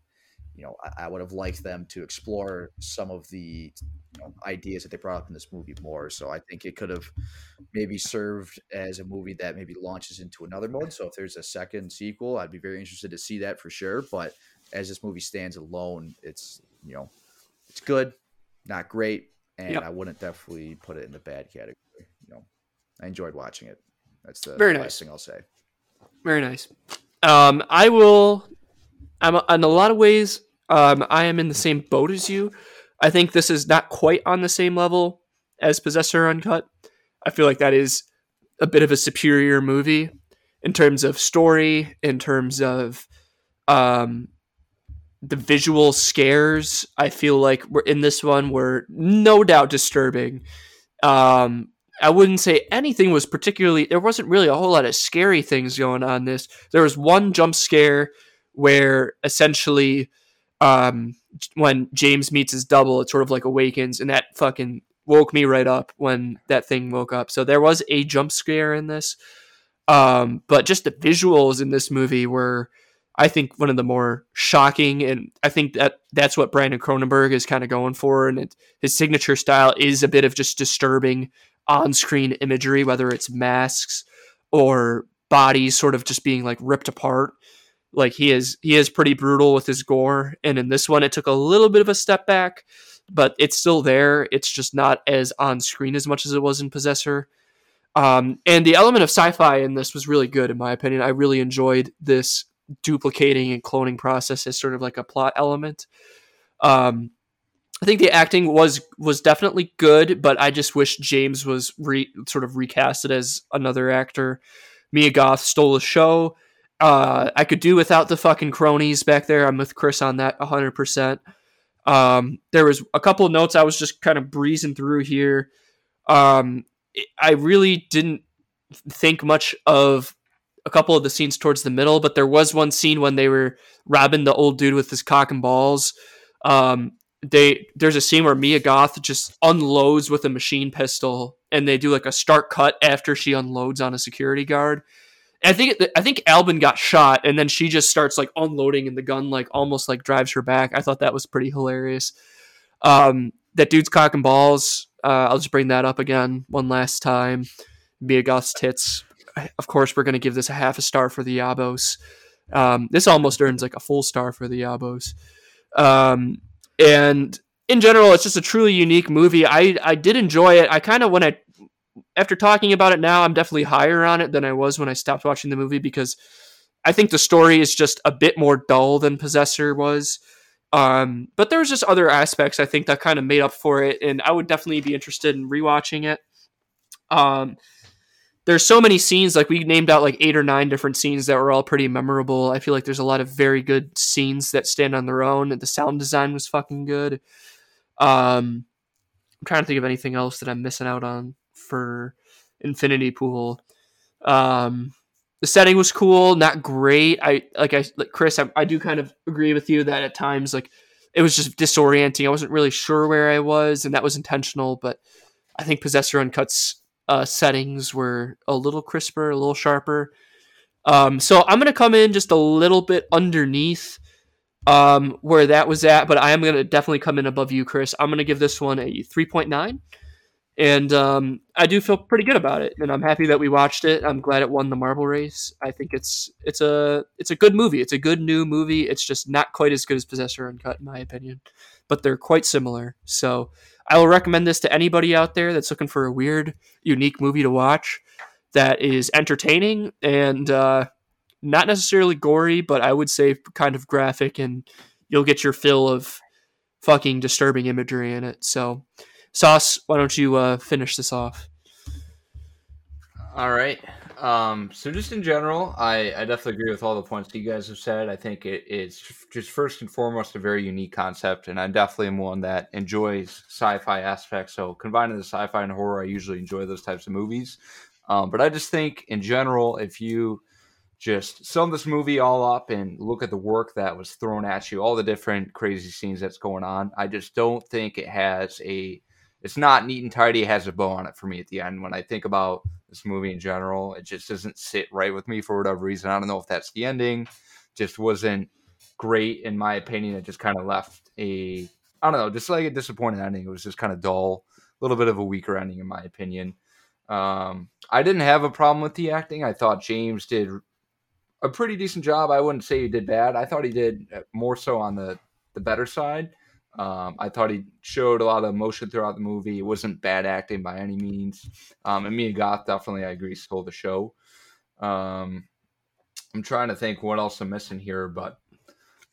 B: you know I, I would have liked them to explore some of the you know, ideas that they brought up in this movie more. So I think it could have maybe served as a movie that maybe launches into another mode. So if there's a second sequel, I'd be very interested to see that for sure. But as this movie stands alone, it's you know it's good, not great, and
A: Yep.
B: I wouldn't definitely put it in the bad category. You know, I enjoyed watching it. That's the
A: Very nice.
B: thing I'll say.
A: Very nice. Um, I will. I'm in a lot of ways. Um, I am in the same boat as you. I think this is not quite on the same level as Possessor Uncut. I feel like that is a bit of a superior movie in terms of story, in terms of um, the visual scares. I feel like we're in this one were no doubt disturbing. Um, I wouldn't say anything was particularly. There wasn't really a whole lot of scary things going on. This there was one jump scare where essentially, um, when James meets his double, it sort of like awakens, and that fucking woke me right up when that thing woke up. So there was a jump scare in this, um, but just the visuals in this movie were. I think one of the more shocking, and I think that that's what Brandon Cronenberg is kind of going for, and it, his signature style is a bit of just disturbing on-screen imagery, whether it's masks or bodies sort of just being like ripped apart. Like he is he is pretty brutal with his gore, and in this one it took a little bit of a step back, but it's still there. It's just not as on screen as much as it was in Possessor. Um, and the element of sci-fi in this was really good, in my opinion. I really enjoyed this duplicating and cloning process as sort of like a plot element. Um, I think the acting was was definitely good, but I just wish James was re, sort of recasted as another actor. Mia Goth stole the show, Uh, I could do without the fucking cronies back there. I'm with Chris on that 100%. Um, there was a couple of notes I was just kind of breezing through here. Um, I really didn't think much of a couple of the scenes towards the middle, but there was one scene when they were robbing the old dude with his cock and balls. Um, they there's a scene where Mia Goth just unloads with a machine pistol, and they do like a stark cut after she unloads on a security guard. I think I think Alban got shot, and then she just starts like unloading, and the gun like almost like drives her back. I thought that was pretty hilarious. Um, that dude's cock and balls. Uh, I'll just bring that up again one last time. Mia Goth's tits. Of course, we're going to give this a half a star for the Yabos. Um, this almost earns like a full star for the Yabos. Um, and in general, it's just a truly unique movie. I I did enjoy it. I kind of when I after talking about it now, I'm definitely higher on it than I was when I stopped watching the movie because I think the story is just a bit more dull than Possessor was. Um, but there was just other aspects I think that kind of made up for it, and I would definitely be interested in rewatching it. Um, there's so many scenes like we named out like eight or nine different scenes that were all pretty memorable. I feel like there's a lot of very good scenes that stand on their own the sound design was fucking good. Um i'm trying to think of anything else that i'm missing out on for infinity pool. Um the setting was cool not great. I like i like chris I, I do kind of agree with you that at times like it was just disorienting. I wasn't really sure where i was and that was intentional but i think possessor uncuts uh, settings were a little crisper, a little sharper. Um, so I'm going to come in just a little bit underneath um, where that was at, but I am going to definitely come in above you, Chris. I'm going to give this one a 3.9. And um, I do feel pretty good about it, and I'm happy that we watched it. I'm glad it won the marble race. I think it's it's a it's a good movie. It's a good new movie. It's just not quite as good as Possessor Uncut, in my opinion, but they're quite similar. So I will recommend this to anybody out there that's looking for a weird, unique movie to watch that is entertaining and uh, not necessarily gory, but I would say kind of graphic, and you'll get your fill of fucking disturbing imagery in it. So, Sauce, why don't you uh, finish this off?
C: All right. Um, so just in general, I, I definitely agree with all the points you guys have said. I think it, it's just first and foremost a very unique concept, and I definitely am one that enjoys sci-fi aspects. So combining the sci-fi and horror, I usually enjoy those types of movies. Um, but I just think in general, if you just sum this movie all up and look at the work that was thrown at you, all the different crazy scenes that's going on, I just don't think it has a it's not neat and tidy. It has a bow on it for me at the end. When I think about this movie in general, it just doesn't sit right with me for whatever reason. I don't know if that's the ending. Just wasn't great in my opinion. It just kind of left a I don't know, just like a disappointing ending. It was just kind of dull, a little bit of a weaker ending in my opinion. Um, I didn't have a problem with the acting. I thought James did a pretty decent job. I wouldn't say he did bad. I thought he did more so on the the better side. Um, I thought he showed a lot of emotion throughout the movie. It wasn't bad acting by any means. Um, and Mia Goth definitely, I agree, stole the show. Um, I'm trying to think what else I'm missing here, but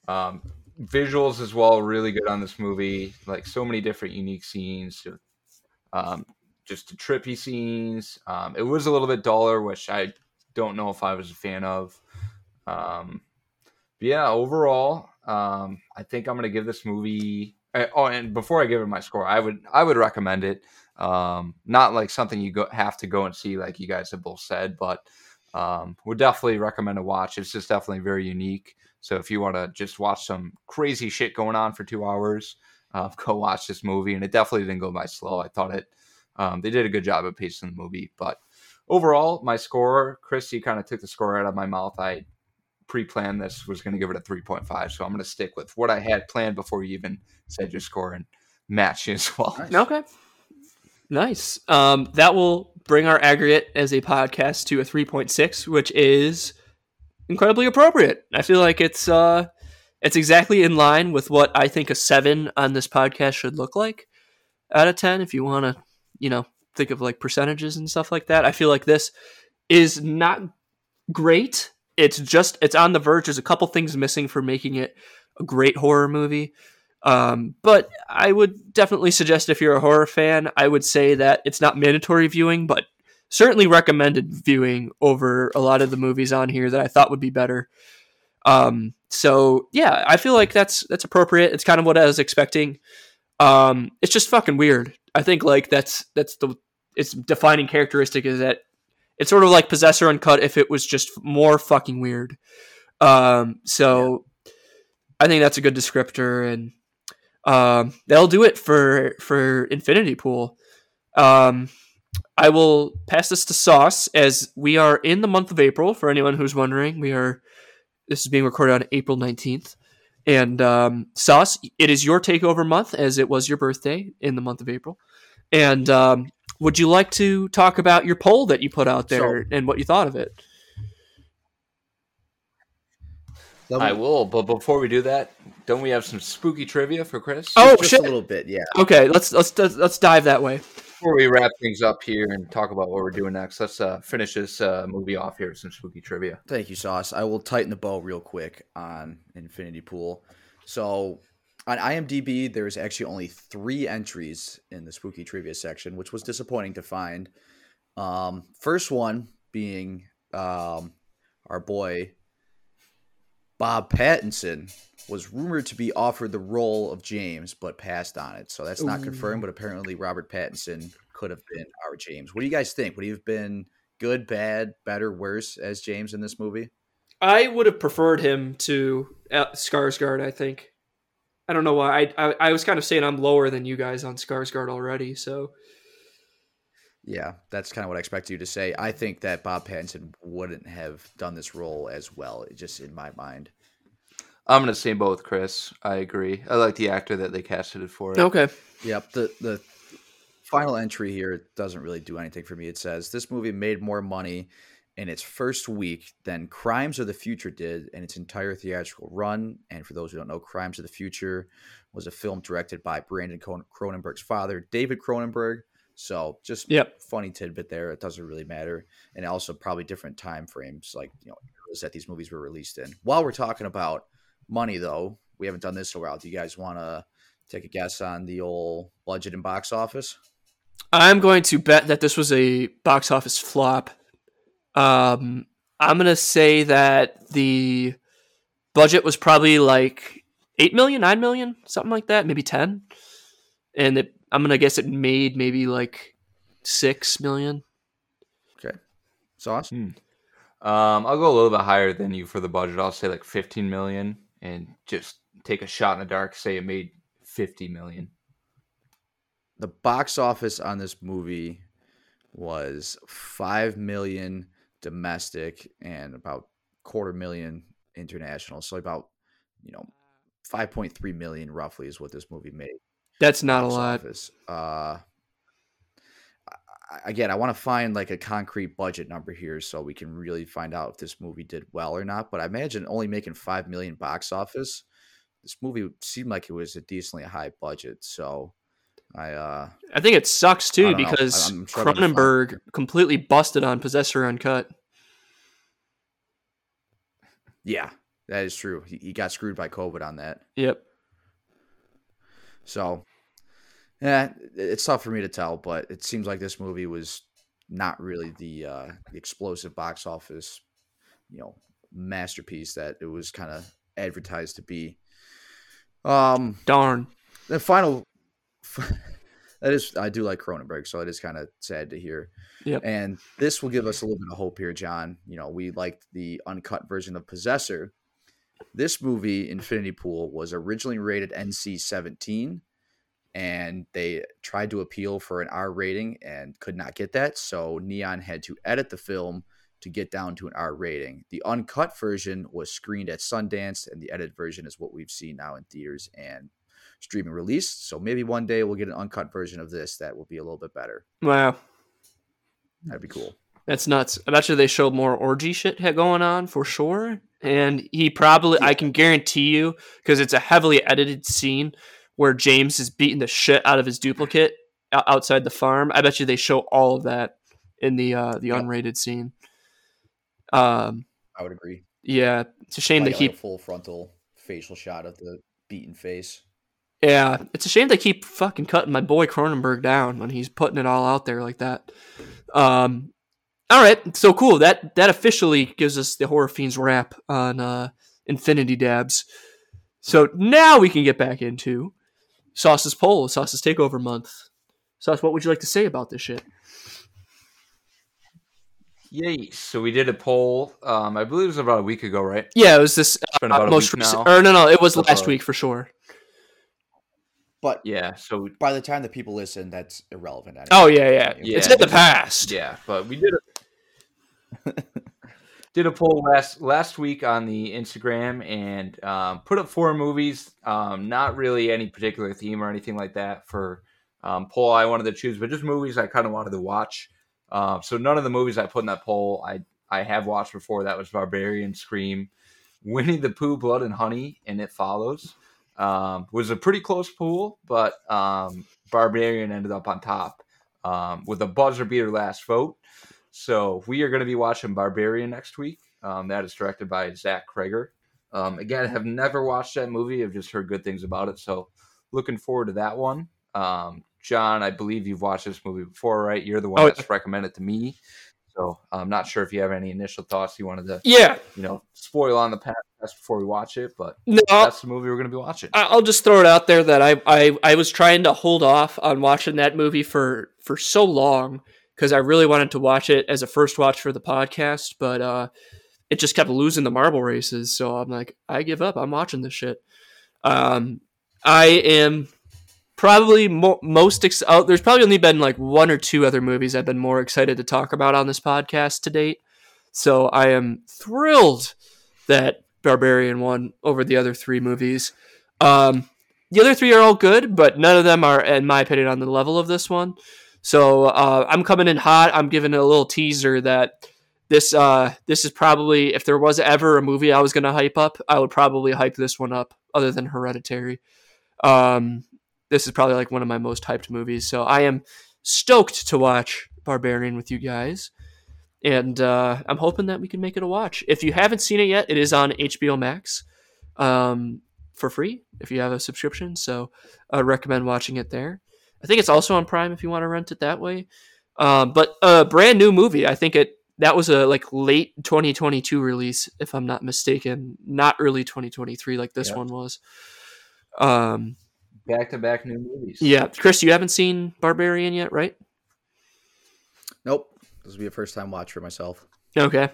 C: um, visuals as well, really good on this movie. Like so many different unique scenes, um, just trippy scenes. Um, it was a little bit duller, which I don't know if I was a fan of. Yeah, overall, um, I think I'm to give this movie. Uh, oh, and before I give it my score, I would I would recommend it. Um, not like something you go have to go and see, like you guys have both said, but um, would definitely recommend a watch. It's just definitely very unique. So if you want to just watch some crazy shit going on for two hours, uh, (laughs) go watch this movie. And it definitely didn't go by slow. I thought it. Um, they did a good job of pacing the movie, but overall, my score, Chris, you kind of took the score out of my mouth. I pre-planned this was going to give it a 3.5 so i'm going to stick with what i had planned before you even said your score and match you as (laughs) well.
A: Nice. okay. Nice. Um, that will bring our aggregate as a podcast to a 3.6 which is incredibly appropriate. I feel like it's uh it's exactly in line with what i think a 7 on this podcast should look like out of 10 if you want to you know think of like percentages and stuff like that. I feel like this is not great it's just it's on the verge. There's a couple things missing for making it a great horror movie. Um, but I would definitely suggest if you're a horror fan, I would say that it's not mandatory viewing, but certainly recommended viewing over a lot of the movies on here that I thought would be better. Um, so yeah, I feel like that's that's appropriate. It's kind of what I was expecting. Um, it's just fucking weird. I think like that's that's the its defining characteristic is that it's sort of like Possessor Uncut if it was just more fucking weird. Um, so I think that's a good descriptor, and um, that'll do it for for Infinity Pool. Um, I will pass this to Sauce as we are in the month of April. For anyone who's wondering, we are. This is being recorded on April nineteenth, and um, Sauce, it is your takeover month as it was your birthday in the month of April. And um, would you like to talk about your poll that you put out there
B: So-
A: and what you thought of it?
B: Let
C: I
B: me-
C: will, but before we do that, don't we have some spooky trivia for Chris?
A: Oh,
B: just
A: shit.
B: a little bit, yeah.
A: Okay, let's let's let's dive that way.
C: Before we wrap things up here and talk about what we're doing next, let's uh, finish this uh, movie off here with some spooky trivia.
B: Thank you, Sauce. I will tighten the bow real quick on Infinity Pool. So on IMDb, there's actually only three entries in the spooky trivia section, which was disappointing to find. Um, first one being um, our boy Bob Pattinson was rumored to be offered the role of James, but passed on it. So that's not confirmed, but apparently Robert Pattinson could have been our James. What do you guys think? Would he have been good, bad, better, worse as James in this movie?
A: I would have preferred him to uh, Skarsgård. I think. I don't know why. I, I I was kind of saying I'm lower than you guys on Skarsgård already. So
B: Yeah, that's kind of what I expected you to say. I think that Bob Pattinson wouldn't have done this role as well, just in my mind.
C: I'm gonna say both, Chris. I agree. I like the actor that they casted it for.
A: okay,
B: Yep. The the final entry here doesn't really do anything for me. It says this movie made more money in its first week than Crimes of the Future did in its entire theatrical run. And for those who don't know, Crimes of the Future was a film directed by Brandon Cronenberg's father, David Cronenberg. So just
A: Yep.
B: funny tidbit there. It doesn't really matter, and also probably different time frames, like you know, that these movies were released in. While we're talking about money, though, we haven't done this in a while. Do you guys want to take a guess on the old budget and box office?
A: I'm going to bet that this was a box office flop. Um, I'm gonna say that the budget was probably like eight million, nine million, something like that, maybe ten, and it, I'm gonna guess it made maybe like six million.
B: Okay, sauce.
C: Um, I'll go a little bit higher than you for the budget. I'll say like 15 million, and just take a shot in the dark. Say it made 50 million.
B: The box office on this movie was five million domestic and about quarter million international. So about you know five point three million roughly is what this movie made.
A: That's not a lot.
B: office. Uh, again, I want to find like a concrete budget number here so we can really find out if this movie did well or not. But I imagine only making five million box office, this movie seemed like it was a decently high budget. So I, uh,
A: I think it sucks too
B: know.
A: because
B: I'm struggling to find-
A: Cronenberg completely busted on Possessor Uncut.
B: yeah, that is true. He, he got screwed by COVID on that.
A: Yep.
B: So, yeah, it's tough for me to tell, but it seems like this movie was not really the, uh, the explosive box office, you know, masterpiece that it was kind of advertised to be. Um,
A: Darn.
B: the final, (laughs) that is, I do like Cronenberg, so it is kind of sad to hear.
A: Yep.
B: And this will give us a little bit of hope here, John. You know, we liked the uncut version of Possessor. This movie, Infinity Pool, was originally rated NC 17, and they tried to appeal for an R rating and could not get that. So Neon had to edit the film to get down to an R rating. The uncut version was screened at Sundance, and the edited version is what we've seen now in theaters and streaming release. So maybe one day we'll get an uncut version of this that will be a little bit better.
A: Wow.
B: That'd be cool.
A: That's nuts. I bet you they showed more orgy shit going on for sure. And he probably, I can guarantee you, because it's a heavily edited scene where James is beating the shit out of his duplicate outside the farm. I bet you they show all of that in the uh, the
B: Yep.
A: unrated scene. Um,
B: I would agree.
A: yeah, it's a shame
B: Like,
A: he
B: like a full frontal facial shot of the beaten face.
A: Yeah, it's a shame they keep fucking cutting my boy Cronenberg down when he's putting it all out there like that. Um, All right, so cool. That that officially gives us the horror fiends wrap on uh, Infinity Dabs. So now we can get back into Sauce's poll, Sauce's takeover month. Sauce, what would you like to say about this shit?
C: Yay! So we did a poll. Um, I believe it was about a week ago, right?
A: Yeah, it was this uh,
C: a
A: most
C: week
A: recent.
C: now.
A: Or no, no, it was last week for sure.
B: But
C: Yeah. So
B: by the time the people listen, that's irrelevant. Anyway.
A: Oh yeah, yeah,
C: Yeah,
A: it's in the past.
C: yeah, but we did a (laughs) did a poll last last week on the Instagram and um, put up four movies. Um, not really any particular theme or anything like that for um, poll I wanted to choose, but just movies I kind of wanted to watch. Um, so none of the movies I put in that poll I I have watched before. That was Barbarian, Scream, Winnie the Pooh, Blood and Honey, and It Follows. Um, was a pretty close pool, but um, Barbarian ended up on top um, with a buzzer beater last vote. So we are going to be watching Barbarian next week. Um, that is directed by Zach Cregger. Um, again, I have never watched that movie. I've just heard good things about it. So looking forward to that one. Um, John, I believe you've watched this movie before, right? You're the one
A: Oh,
C: that's recommended to me. So I'm not sure if you have any initial thoughts you wanted to,
A: Yeah,
C: you know, spoil on the past before we watch it, but
A: no,
C: that's the movie we're going to be watching.
A: I'll just throw it out there that I, I I was trying to hold off on watching that movie for for so long because I really wanted to watch it as a first watch for the podcast, but uh, it just kept losing the marble races. So I'm like, I give up. I'm watching this shit. Um, I am probably mo- most ex- oh, there's probably only been like one or two other movies I've been more excited to talk about on this podcast to date. So I am thrilled that Barbarian won over the other three movies. Um, the other three are all good, but none of them are, in my opinion, on the level of this one. So uh, I'm coming in hot. I'm giving a little teaser that this uh, this is probably if there was ever a movie I was going to hype up, I would probably hype this one up, other than Hereditary. Um, this is probably like one of my most hyped movies. So I am stoked to watch Barbarian with you guys. And uh, I'm hoping that we can make it a watch. If you haven't seen it yet, it is on HBO Max um, for free if you have a subscription. So I recommend watching it there. I think it's also on Prime if you want to rent it that way. Um, but a brand new movie. I think it that was a like late 2022 release, if I'm not mistaken, not early 2023 like this one was. Um,
C: Back to back new movies.
A: yeah, Chris, you haven't seen Barbarian yet, right?
B: Nope. This will be a first time watch for myself.
A: Okay.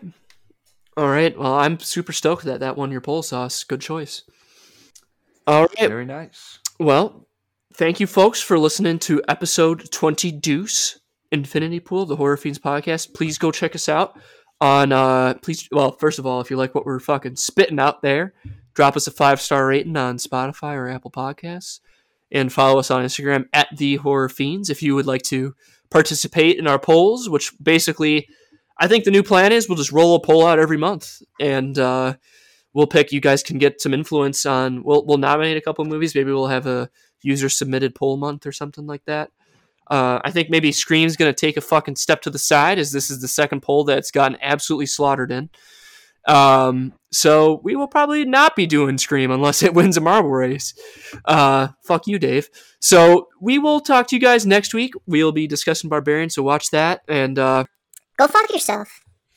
A: All right. Well, I'm super stoked that that won your poll sauce. Good choice. All right.
C: Very nice.
A: Well, thank you, folks, for listening to episode 20 Deuce Infinity Pool, the Horror Fiends podcast. Please go check us out on, uh, please, well, first of all, if you like what we're fucking spitting out there, drop us a five star rating on Spotify or Apple Podcasts and follow us on Instagram at the Horror Fiends if you would like to participate in our polls, which basically, I think the new plan is we'll just roll a poll out every month and, uh, we'll pick. You guys can get some influence on. We'll we'll nominate a couple movies. Maybe we'll have a user submitted poll month or something like that. Uh, I think maybe Scream's going to take a fucking step to the side as this is the second poll that's gotten absolutely slaughtered in. Um, so we will probably not be doing Scream unless it (laughs) wins a marble race. Uh, fuck you, Dave. So we will talk to you guys next week. We'll be discussing Barbarian, so watch that. And uh,
E: Go fuck yourself.